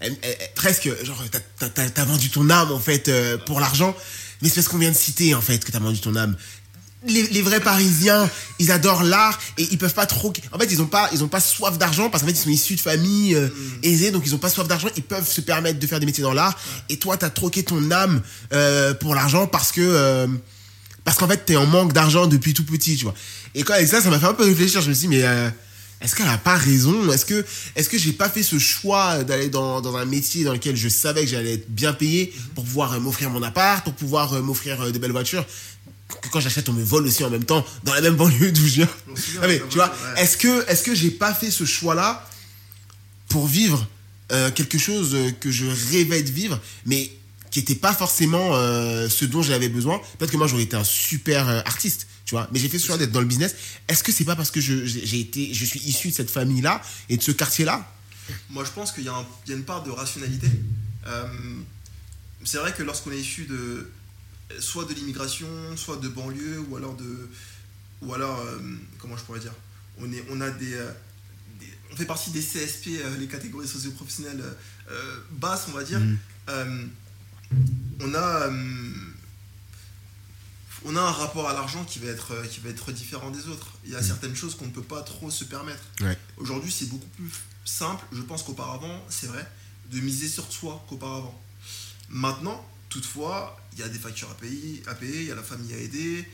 elle- elle- elle- presque, genre, t'as vendu ton âme, en fait, euh, pour l'argent. Mais c'est parce qu'on vient de citer, en fait, que t'as vendu ton âme. Les, les vrais Parisiens, ils adorent l'art et ils peuvent pas trop. En fait, ils ont pas, ils ont pas soif d'argent parce qu'en fait, ils sont issus de familles euh, aisées, donc ils ont pas soif d'argent. Ils peuvent se permettre de faire des métiers dans l'art. Et toi, t'as troqué ton âme euh, pour l'argent parce que euh, parce qu'en fait, t'es en manque d'argent depuis tout petit, tu vois. Et quand avec ça, ça m'a fait un peu réfléchir. Je me suis dit, mais est-ce qu'elle a pas raison? Est-ce que, est-ce que j'ai pas fait ce choix d'aller dans, dans un métier dans lequel je savais que j'allais être bien payé pour pouvoir m'offrir mon appart, pour pouvoir m'offrir de belles voitures? Quand j'achète, on me vole aussi en même temps, dans la même banlieue d'où je viens. Ah, mais, tu vois, ouais. est-ce que, est-ce que j'ai pas fait ce choix-là pour vivre euh, quelque chose euh, que je rêvais de vivre, mais qui n'était pas forcément euh, ce dont j'avais besoin? Peut-être que moi, j'aurais été un super euh, artiste, tu vois, mais j'ai fait ce choix d'être dans le business. Est-ce que c'est pas parce que je, j'ai été, je suis issu de cette famille-là et de ce quartier-là? Moi, je pense qu'il y, y a une part de rationalité. C'est vrai que lorsqu'on est issu de soit de l'immigration, soit de banlieue, ou alors de, ou alors euh, comment je pourrais dire, on est, on a des, euh, des- on fait partie des CSP, euh, les catégories socio-professionnelles basses, on va dire. Euh, on a on a un rapport à l'argent qui va être qui va être différent des autres. Il y a Mhm. certaines choses qu'on ne peut pas trop se permettre. Ouais. Aujourd'hui, c'est beaucoup plus simple, je pense qu'auparavant, c'est vrai, de miser sur soi qu'auparavant. Maintenant, toutefois, il y a des factures à payer, à payer, il y a la famille à aider,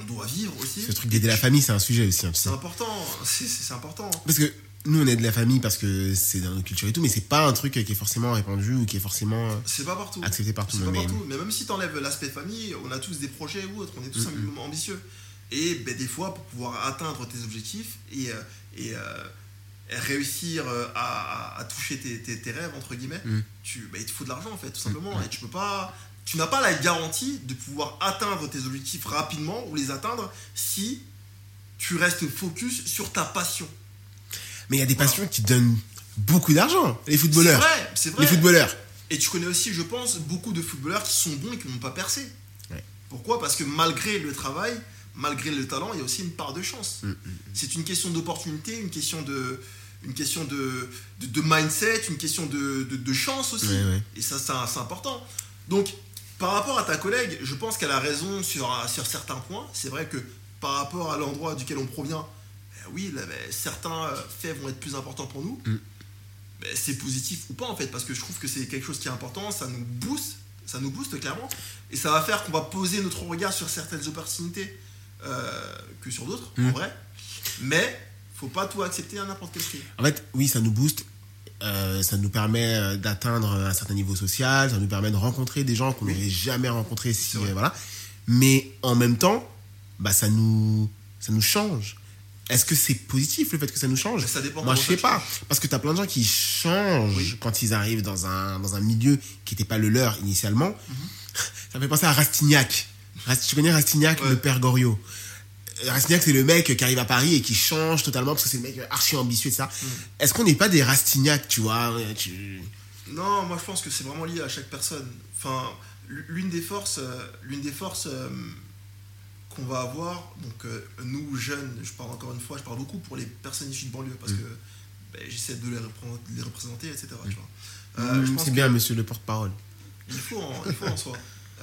on doit vivre aussi. Ce truc d'aider la famille, c'est un sujet aussi. hein. C'est important, c'est important. Parce que nous, on aide la famille parce que c'est dans nos cultures et tout, mais c'est pas un truc qui est forcément répandu ou qui est forcément euh, C'est pas partout. accepté par tout C'est pas mais- partout. Mais même si tu enlèves l'aspect famille, on a tous des projets ou autres, on est tous un Mhm. minimum ambitieux. Et ben, des fois, pour pouvoir atteindre tes objectifs et, euh, et, euh, et réussir euh, à, à- à toucher tes, tes- tes rêves, entre guillemets, Mhm. tu, ben, il te faut de l'argent en fait, tout simplement. Mhm. Et tu peux pas. Tu n'as pas la garantie de pouvoir atteindre tes objectifs rapidement ou les atteindre si tu restes focus sur ta passion. Mais il y a des passions qui donnent beaucoup d'argent. Les C'est footballeurs. vrai, c'est vrai. Les footballeurs. Et tu connais aussi, je pense, beaucoup de footballeurs qui sont bons et qui n'ont pas percé. Ouais. Pourquoi? Parce que malgré le travail, malgré le talent, il y a aussi une part de chance. Mm, mm. C'est une question d'opportunité, une question de, une question de, de, de mindset, une question de, de, chance aussi. Et ça, c'est un- c'est important. Donc, par rapport à ta collègue, je pense qu'elle a raison sur, sur certains points. C'est vrai que par rapport à l'endroit duquel on provient, eh oui, là, ben, certains euh, faits vont être plus importants pour nous. Mm. Ben, c'est positif ou pas en fait, parce que je trouve que c'est quelque chose qui est important, ça nous booste, ça nous booste clairement, et ça va faire qu'on va poser notre regard sur certaines opportunités euh, que sur d'autres, en Mm. vrai. Mais faut pas tout accepter à n'importe quel prix. En fait, oui, ça nous booste. euh, ça nous permet euh, d'atteindre un certain niveau social, ça nous permet de rencontrer des gens qu'on Oui. n'aurait jamais rencontrés si voilà. Mais en même temps, bah ça nous ça nous change. Est-ce que c'est positif le fait que ça nous change? Ça dépend Moi, je sais pas. change. Parce que tu as plein de gens qui changent Oui. quand ils arrivent dans un, dans un milieu qui n'était pas le leur initialement. Mhm. Ça me fait penser à Rastignac. Tu connais Rastignac, Ouais. le père Goriot? Euh, Rastignac, c'est le mec qui arrive à Paris et qui change totalement parce que c'est le mec archi ambitieux et ça. Mhm. Est-ce qu'on n'est pas des Rastignac, tu vois? Euh, tu- Non, moi je pense que c'est vraiment lié à chaque personne. Enfin, l'une des forces, euh, l'une des forces euh, qu'on va avoir, donc euh, nous jeunes, je parle encore une fois, je parle beaucoup pour les personnes issues de banlieue parce Mm. que ben, j'essaie de les, représenter, de les représenter, etc. tu vois. Euh, Mm, je pense C'est bien, monsieur le porte-parole. qu'il faut, en, il faut en soi.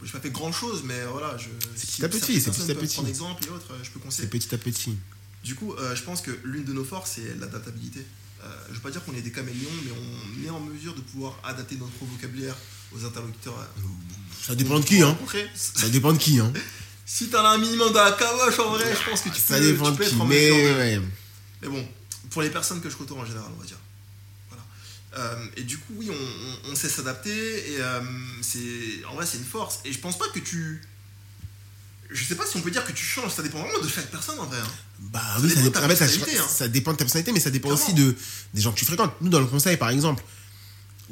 Euh, j'ai pas fait grand chose, mais voilà, je. C'est si petit à petit, c'est petit à petit. prendre exemple et autres, euh, je peux C'est conseiller. petit à petit. Du coup, euh, je pense que l'une de nos forces, c'est l'adaptabilité. Euh, je ne veux pas dire qu'on est des caméléons, mais on est en mesure de pouvoir adapter notre vocabulaire aux interlocuteurs. euh, Ça dépend de qui, hein. Ça dépend de qui, hein. Si t'as un minimum dans la caboche, en vrai, je pense que tu Ça peux, dépend tu de qui. être en Mais ouais. Mais bon, pour les personnes que je côtoie en général, on va dire. Euh, et du coup, oui, on, on- on sait s'adapter. Et euh, c'est, en vrai, c'est une force. Et je pense pas que tu. Je sais pas si on peut dire que tu changes. Ça dépend vraiment de chaque personne en vrai. hein. Bah Ça oui, dépend en fait, ça, personnalité, hein. ça dépend de ta personnalité, mais ça dépend Clairement. aussi de, des gens que tu fréquentes. Nous, dans le conseil, par exemple,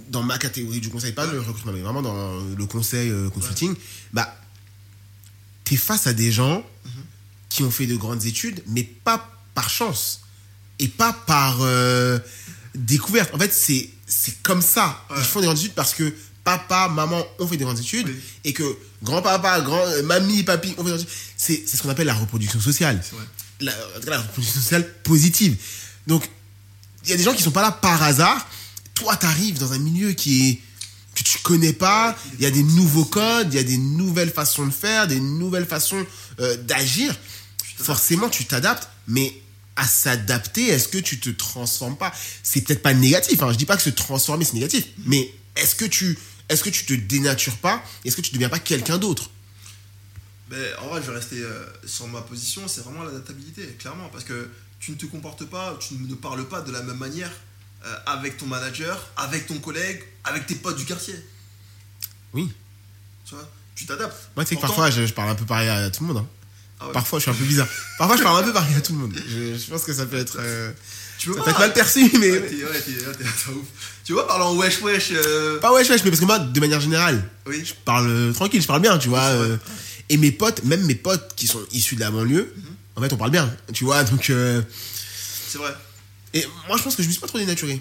dans ma catégorie du conseil, pas Ouais. le recrutement, mais vraiment dans le conseil euh, consulting, bah, t'es face à des gens Mhm. qui ont fait de grandes études, mais pas par chance et pas par découverte. En fait, c'est c'est comme ça. Ils font des grandes études parce que papa, maman ont fait des grandes études Oui. et que grand-papa, grand, euh, mamie, papy ont fait des grandes études. C'est c'est ce qu'on appelle la reproduction sociale la, la reproduction sociale positive. Donc, il y a des gens qui sont pas là par hasard. Toi, tu arrives dans un milieu qui est que tu connais pas. Il y a des nouveaux codes, il y a des nouvelles façons de faire, des nouvelles façons euh, d'agir. Forcément, tu t'adaptes, mais à s'adapter, est-ce que tu te transformes pas? C'est peut-être pas négatif. Hein. Je dis pas que se transformer c'est négatif, mais est-ce que tu est-ce que tu te dénatures pas? Est-ce que tu deviens pas quelqu'un d'autre? Mais en vrai, je vais rester euh, sur ma position, c'est vraiment l'adaptabilité, clairement, parce que tu ne te comportes pas, tu ne parles pas de la même manière euh, avec ton manager, avec ton collègue, avec tes potes du quartier. Oui. Tu vois tu t'adaptes. Moi, tu sais que parfois, je, je parle un peu pareil à tout le monde. hein. Ah ouais. Parfois, je suis un peu bizarre. Parfois, je parle un peu pareil à tout le monde. Je, je pense que ça peut être, euh, tu ça pas peut être mal perçu, mais. Ouais, t'es- ouais, t'es- ouais, t'es- t'es ouf. Tu vois, parlant wesh wesh. euh, Pas wesh, wesh, mais parce que moi, de manière générale, Oui. je parle euh, tranquille, je parle bien, tu vois. euh, et mes potes, même mes potes qui sont issus de la banlieue, Mhm. en fait, on parle bien, tu vois. Donc, euh, C'est vrai. et moi, je pense que je me suis pas trop dénaturé.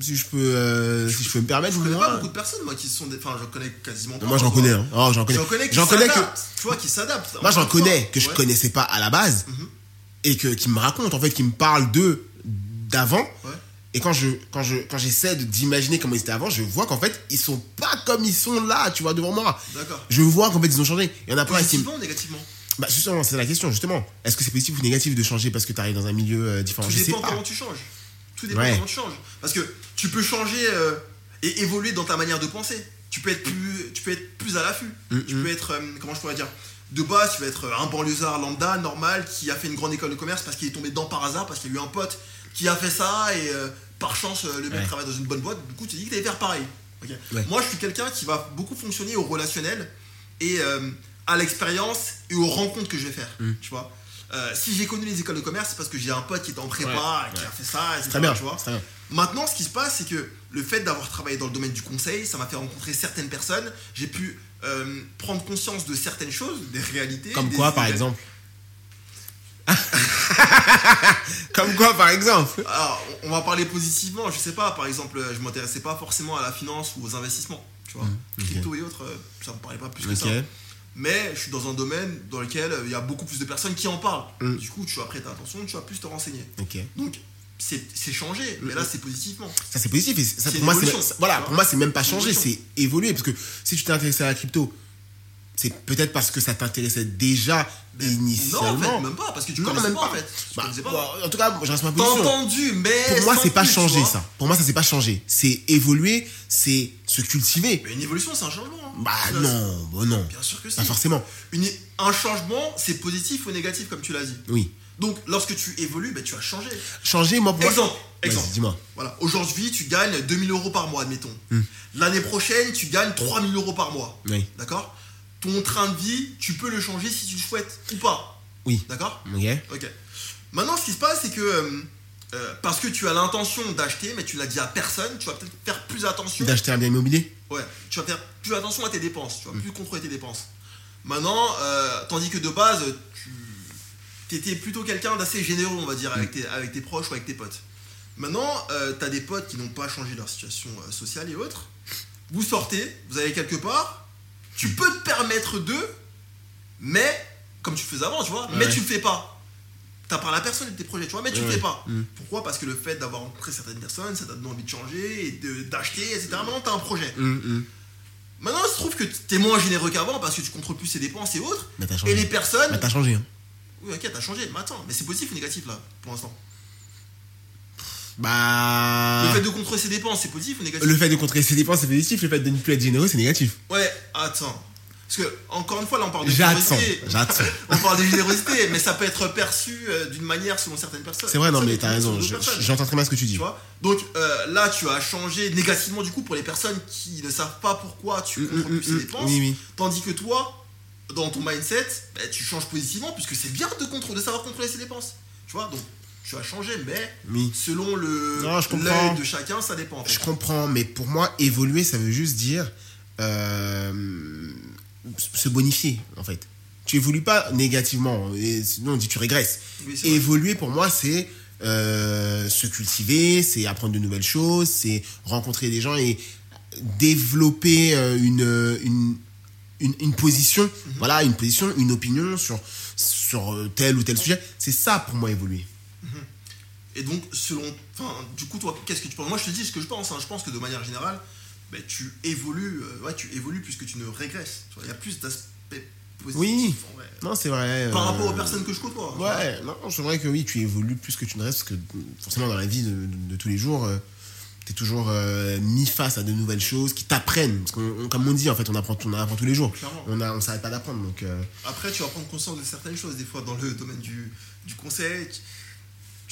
Si je peux, euh, si je peux me permettre, Je connais pas beaucoup de personnes, moi, qui sont des. Enfin, j'en connais quasiment pas. Moi, j'en connais, hein. Oh, j'en connais. J'en connais connais que. Tu vois, qui s'adaptent. Moi, j'en connais que je Ouais. connaissais pas à la base Mhm. et que qui me racontent en fait, qui me parlent d'eux d'avant. Ouais. Et quand je quand je quand j'essaie de- d'imaginer comment ils étaient avant, je vois qu'en fait ils sont pas comme ils sont là, tu vois devant moi. D'accord. Je vois qu'en fait ils ont changé. Il y en a plein qui négativement? Bah justement c'est la question justement. Est-ce que c'est positif ou négatif de changer parce que tu arrives dans un milieu euh, différent? Tout Je sais dépend pas. comment tu changes. Tout dépend Ouais. comment tu changes. Parce que tu peux changer euh, et évoluer dans ta manière de penser. Tu peux être plus, tu peux être plus à l'affût. Mm, Tu mm. peux être, euh, comment je pourrais dire, de base, tu vas être un banlieusard lambda, normal, qui a fait une grande école de commerce parce qu'il est tombé dedans par hasard, parce qu'il y a eu un pote qui a fait ça et euh, par chance, euh, le mec Ouais. travaille dans une bonne boîte. Du coup, tu dis que tu allais faire pareil. Ouais. Moi, je suis quelqu'un qui va beaucoup fonctionner au relationnel et euh, à l'expérience et aux rencontres que je vais faire. Mm. Tu vois? Euh, si j'ai connu les écoles de commerce, c'est parce que j'ai un pote qui était en prépa, Ouais, qui ouais. a fait ça, etc. Très bien. Tu vois. c'est très bien. Maintenant, ce qui se passe, c'est que le fait d'avoir travaillé dans le domaine du conseil, ça m'a fait rencontrer certaines personnes. J'ai pu euh, prendre conscience de certaines choses, des réalités. Comme des- quoi par exemple Comme quoi par exemple Alors, on va parler positivement. Je sais pas, par exemple, je m'intéressais pas forcément à la finance ou aux investissements. Tu vois, Mmh, crypto et autres, euh, ça me parlait pas plus que Ok. ça. Mais je suis dans un domaine dans lequel il y a beaucoup plus de personnes qui en parlent. Mm. Du coup, tu vas prêter attention, tu vas plus te renseigner. Donc, c'est c'est changé, mais Mm. là, c'est positivement. Ça c'est positif et ça pour moi voilà pour moi c'est même pas évolution. c'est évoluer parce que si tu t'es intéressé à la crypto c'est peut-être parce que ça t'intéressait déjà Mais initialement Non, en fait, même pas, parce que tu Non, connaissais même pas, pas. en fait. Bah, pas. en tout cas je reste ma T'as position entendu, mais. pour moi c'est pas vois. ça pour moi ça c'est pas changer c'est évoluer c'est se cultiver Mais une évolution, c'est un changement. hein. bah Ça, non bon non Bien sûr que si. pas forcément Une- un changement, c'est positif ou négatif, comme tu l'as dit. oui Donc, lorsque tu évolues, ben, tu as changé. changer moi pour Exemple, exemple. dis-moi Voilà, aujourd'hui, tu gagnes 2000 euros par mois, admettons. Hmm. L'année prochaine, tu gagnes 3000 euros par mois. oui D'accord? Ton train de vie, tu peux le changer si tu le souhaites ou pas. oui D'accord? Ok Ok. Maintenant, ce qui se passe, c'est que euh, euh, parce que tu as l'intention d'acheter, mais tu l'as dit à personne, tu vas peut-être faire plus attention. d'acheter un bien immobilier? Ouais, tu vas faire plus attention à tes dépenses, Mm. tu vas plus contrôler tes dépenses. Maintenant, euh, tandis que de base, tu étais plutôt quelqu'un d'assez généreux, on va dire, Mm. avec tes, avec tes proches ou avec tes potes. Maintenant, tu as des potes qui n'ont pas changé leur situation euh, sociale et autres. Vous sortez, vous allez quelque part, tu peux te permettre d'eux, mais, comme tu faisais avant, tu vois, mais tu le fais pas. T'as parlé à personne de tes projets, tu vois, mais tu le fais pas. Mm. Pourquoi? Parce que le fait d'avoir rencontré certaines personnes, ça t'a donné envie de changer et de- d'acheter, etc. Maintenant, t'as un projet. Hum. Maintenant, il se trouve que t'es moins généreux qu'avant parce que tu contrôles plus tes dépenses et autres. T'as Et changé les personnes. bah t'as changé hein. Oui, ok, t'as changé. Mais attends, mais c'est positif ou négatif là, pour l'instant? Bah Le fait de contrôler ses dépenses, c'est positif ou négatif? Le fait de contrer ses dépenses c'est positif le fait de ne plus être généreux c'est négatif Ouais, attends. Parce que, encore une fois, là, on parle de générosité. j'attends. on parle de générosité, mais ça peut être perçu euh, d'une manière selon certaines personnes. C'est vrai, non, mais t'as raison. J'entends très bien ce que tu dis. Tu vois? Donc euh, là, tu as changé négativement du coup pour les personnes qui ne savent pas pourquoi tu Hum, contrôles hum, plus ses hum, dépenses. Oui, oui. Tandis que toi, dans ton mindset, bah, tu changes positivement puisque c'est bien de, contrôler, de savoir contrôler ses dépenses. Tu vois? Donc tu as changé, mais Oui. selon le Non, je comprends. l'œil de chacun, ça dépend. en fait. Je comprends, mais pour moi, évoluer, ça veut juste dire euh, se bonifier, en fait. Tu évolues pas négativement, et sinon on dit tu régresses. Oui, c'est vrai. Évoluer, pour moi, c'est euh, se cultiver, c'est apprendre de nouvelles choses, c'est rencontrer des gens et développer euh, une, une, une, une position, Mhm. voilà, une position, une opinion sur, sur tel ou tel sujet. C'est ça, pour moi, évoluer. Et donc, selon. Enfin, du coup, toi, qu'est-ce que tu penses? Moi, je te dis ce que je pense. hein. Je pense que de manière générale, ben, tu évolues. euh, ouais, tu évolues plus que tu ne régresses. Il y a plus d'aspects positifs. Oui. en vrai. Non, c'est vrai. Par euh, rapport aux personnes que je côtoie. Ouais, non, c'est vrai que oui, tu évolues plus que tu ne restes, parce que forcément dans la vie de, de- de tous les jours, tu es toujours euh, mis face à de nouvelles choses qui t'apprennent. Parce qu'on, on- comme on dit, en fait, on apprend, on apprend tous les jours. Clairement. On ne s'arrête pas d'apprendre. Donc, euh, Après, tu vas prendre conscience de certaines choses. Des fois, dans le domaine du, du conseil, tu,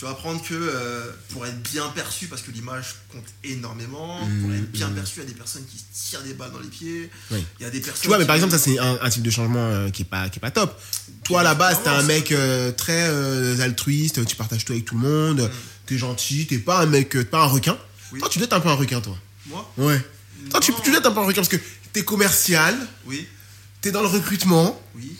Tu vas apprendre que euh, pour être bien perçu, parce que l'image compte énormément, Mmh, pour être bien mmh. perçu, il y a des personnes qui se tirent des balles dans les pieds. Oui. Il y a des personnes. Tu vois, mais par exemple, ça c'est un, un type de changement euh, qui est pas qui est pas top. Toi à la base, t'es un mec euh, très altruiste, tu partages tout avec tout le monde, t'es gentil, t'es pas un mec, t'es pas un requin. Oui. Toi, tu dois être un peu un requin, toi. Moi Ouais. Toi, tu, tu dois être un peu un requin parce que t'es commercial, Oui, t'es dans le recrutement, oui.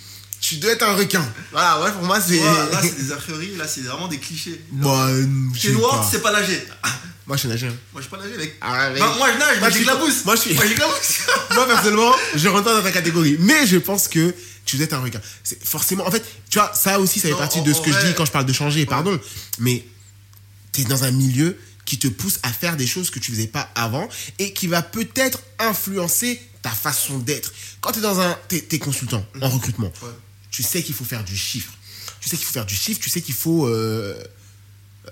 Tu dois être un requin. Voilà, ouais, pour moi c'est. Voilà, là, c'est des a priori, là, c'est vraiment des clichés. Bah, euh, T'es sais noir, pas. tu sais pas nager. Moi, je suis nageur. moi, je sais pas nager, mec. Ah, mec. Bah, moi, je nage, Moi, moi, je suis- j'éclabousse. moi, je suis- Moi, j'éclabousse. Moi, personnellement, je rentre dans ta catégorie. Mais je pense que tu dois être un requin. C'est forcément. En fait, tu vois, ça aussi, ça fait Non, partie en- de ce que je dis quand je parle de changer, pardon. Mais t'es dans un milieu qui te pousse à faire des choses que tu faisais pas avant et qui va peut-être influencer ta façon d'être. Quand t'es dans un. T'es consultant en recrutement. Ouais. Tu sais qu'il faut faire du chiffre. Tu sais qu'il faut faire du chiffre. Tu sais qu'il faut. euh, euh,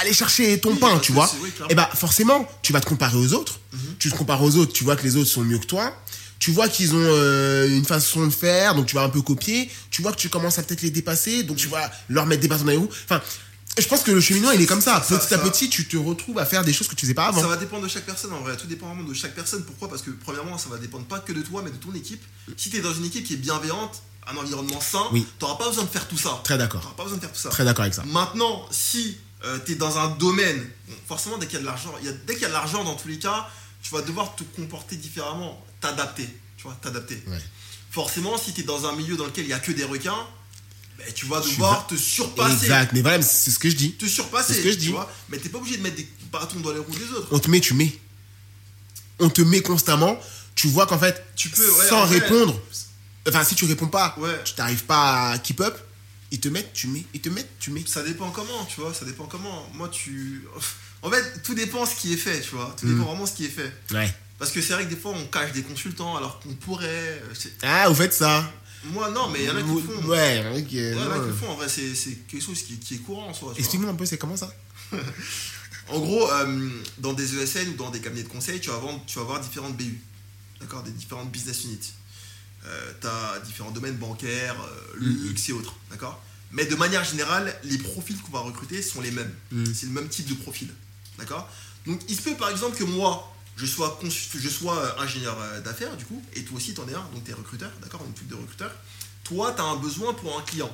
aller chercher ton Oui, pain, tu vois. oui, et bah forcément, tu vas te comparer aux autres. Tu te compares aux autres, tu vois que les autres sont mieux que toi. Tu vois qu'ils ont euh, une façon de faire, donc tu vas un peu copier. Tu vois que tu commences à peut-être les dépasser, donc tu vas leur mettre des bâtons dans les roues. Enfin, je pense que le cheminement, il est comme ça. Ça- Petit à petit, tu te retrouves à faire des choses que tu faisais pas avant. Ça va dépendre de chaque personne en vrai, tout dépend vraiment de chaque personne. Pourquoi? Parce que premièrement, ça va dépendre pas que de toi, mais de ton équipe. Si tu es dans une équipe qui est bienveillante, un environnement sain, Oui. t'auras pas besoin de faire tout ça. Très d'accord. Pas besoin de faire tout ça. Très d'accord avec ça. Maintenant, si tu es dans un domaine, bon, forcément, dès qu'il y a de l'argent, dès qu'il y a de l'argent dans tous les cas, tu vas devoir te comporter différemment, t'adapter. Tu vois, t'adapter. Ouais. Forcément, si tu es dans un milieu dans lequel il y a que des requins, ben, tu vas Tu devoir te surpasser. Exact. Mais voilà, c'est ce que je dis. Te surpasser. C'est ce que je tu dis. vois. Mais t'es pas obligé de mettre des bâtons dans les roues des autres. On te met, tu mets. On te met constamment. Tu vois qu'en fait, Tu peux, ouais, sans en répondre, enfin, si tu réponds pas, Ouais. tu t'arrives pas à keep up, ils te mettent, tu mets, ils te mettent, tu mets. Ça dépend comment, tu vois, ça dépend comment. Moi, tu. En fait, tout dépend ce qui est fait, tu vois. Tout dépend vraiment ce qui est fait. Ouais. Parce que c'est vrai que des fois, on cache des consultants alors qu'on pourrait. euh, Ah, vous faites ça Moi, non, mais il y en a qui le font. Ouais, il y en a qui le font. En vrai, c'est quelque chose qui, qui est courant en soi. Explique-moi un peu, c'est comment ça? En gros, euh, dans des ESN ou dans des cabinets de conseil, tu vas, vendre, tu vas avoir différentes BU. D'accord Des différentes business units. Tu as différents domaines bancaires, euh, luxe et autres. D'accord? Mais de manière générale, les profils qu'on va recruter sont les mêmes. Mhm. C'est le même type de profil. D'accord? Donc, il se peut par exemple que moi, je sois, consu- je sois euh, ingénieur euh, d'affaires, du coup, et toi aussi, t'en es un, donc tu es recruteur, d'accord? On est des recruteurs. Toi, tu as un besoin pour un client.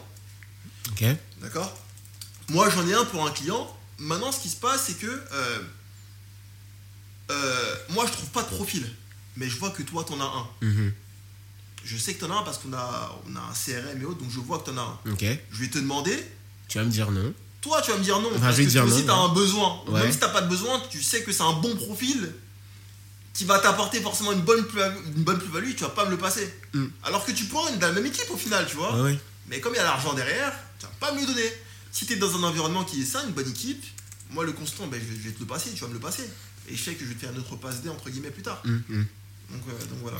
Ok. D'accord? Moi, j'en ai un pour un client. Maintenant, ce qui se passe, c'est que euh, euh, moi, je trouve pas de profil. Mais je vois que toi, t'en as un. Mhm. Je sais que t'en as un parce qu'on a, on a un CRM et autres, donc je vois que t'en as un. Ok. Je vais te demander. Tu vas me dire non. Toi, tu vas me dire non. Enfin, parce je vais que dire non, t'as ouais. un besoin. Ouais. Même si t'as pas de besoin, tu sais que c'est un bon profil qui va t'apporter forcément une bonne plus- une bonne plus-value. tu vas pas me le passer. Mm. Alors que tu pourrais être dans la même équipe au final, tu vois. Ouais. Mais comme il y a l'argent derrière, tu vas pas me le donner. Si tu es dans un environnement qui est sain, une bonne équipe, moi le constant, ben, je, vais, te le passer, tu vas me le passer. Et je sais que je vais te faire une autre passe D entre guillemets plus tard. Mhm. Donc, euh, donc voilà.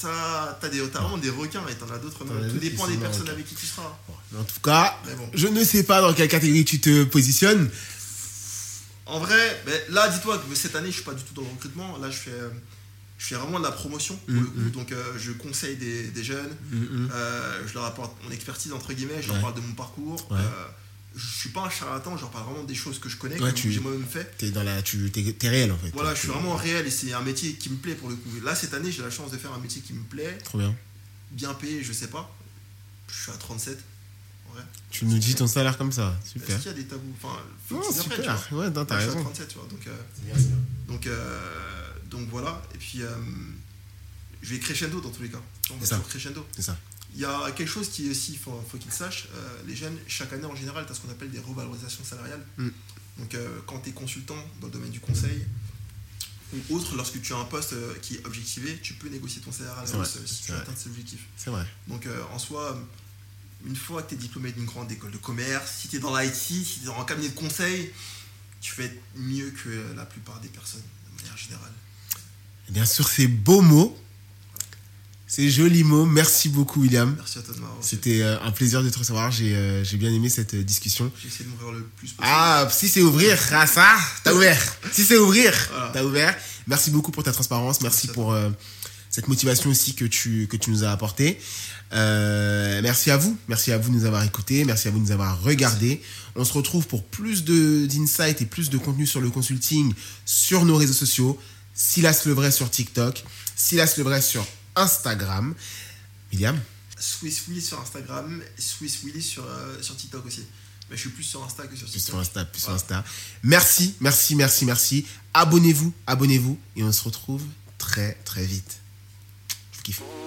T'as t'as des- vraiment des requins et t'en as d'autres. As Tout dépend des personnes avec qui tu seras. En tout cas, bon. je ne sais pas dans quelle catégorie tu te positionnes. En vrai, ben, là dis-toi que cette année je suis pas du tout dans le recrutement. Là je fais, je fais vraiment de la promotion pour le Mhm. coup. Donc euh, je conseille des, des jeunes. Mhm. Euh, je leur apporte mon expertise entre guillemets, je leur Ouais. parle de mon parcours. Ouais. Euh, je suis pas un charlatan, je parle vraiment des choses que je connais, Ouais, que j'ai moi-même fait. T'es dans la, tu, t'es, t'es réel en fait. Voilà, je suis T'es- vraiment réel et c'est un métier qui me plaît pour le coup. Là cette année j'ai la chance de faire un métier qui me plaît, Trop bien. bien payé, je sais pas. Je suis à 37. En vrai. Tu nous dis ton salaire comme ça. Super. Est-ce qu'il y a des tabous? Enfin, Non, qu'ils apprennent, tu vois. super. Ouais, non, t'as Moi, je suis à raison. 37, tu vois. Donc, euh, donc, euh, donc voilà. Et puis, euh, je vais crescendo dans tous les cas. On va C'est ça. toujours crescendo. C'est ça. Il y a quelque chose qui est aussi, il faut, faut qu'ils sachent, euh, les jeunes, chaque année en général, tu as ce qu'on appelle des revalorisations salariales. Mm. Donc euh, quand tu es consultant dans le domaine du conseil ou autre, lorsque tu as un poste euh, qui est objectivé, tu peux négocier ton salaire à la hausse si tu atteins ces objectifs. C'est vrai. Donc en soi, une fois que tu es diplômé d'une grande école de commerce, si tu es dans l'IT, si tu es dans un cabinet de conseil, tu être mieux que la plupart des personnes, de manière générale. Et bien sûr, ces beaux mots, ces jolis mots. Merci beaucoup, William. Merci à toi de m'avoir. C'était euh, un plaisir de te recevoir. J'ai euh, j'ai bien aimé cette euh, discussion. J'ai essayé de m'ouvrir le plus possible. Ah, si c'est ouvrir, ah ça, t'as ouvert. Si c'est ouvrir, Voilà. t'as ouvert. Merci beaucoup pour ta transparence. Merci Merci à pour euh, cette motivation aussi que tu, que tu nous as apporté. Euh, merci à vous, merci à vous de nous avoir écoutés, merci à vous de nous avoir regardés. On se retrouve pour plus de d'insights et plus de contenu sur le consulting sur nos réseaux sociaux. Silas Levray sur TikTok, Silas Levray sur Instagram. William Swiss Willy sur Instagram, Swiss Willy sur, euh, sur TikTok aussi. Mais je suis plus sur Insta que sur Plus TikTok. sur Insta, plus sur. Insta. Merci, merci, merci, merci. Abonnez-vous, abonnez-vous. Et on se retrouve très, très vite. Je vous kiffe.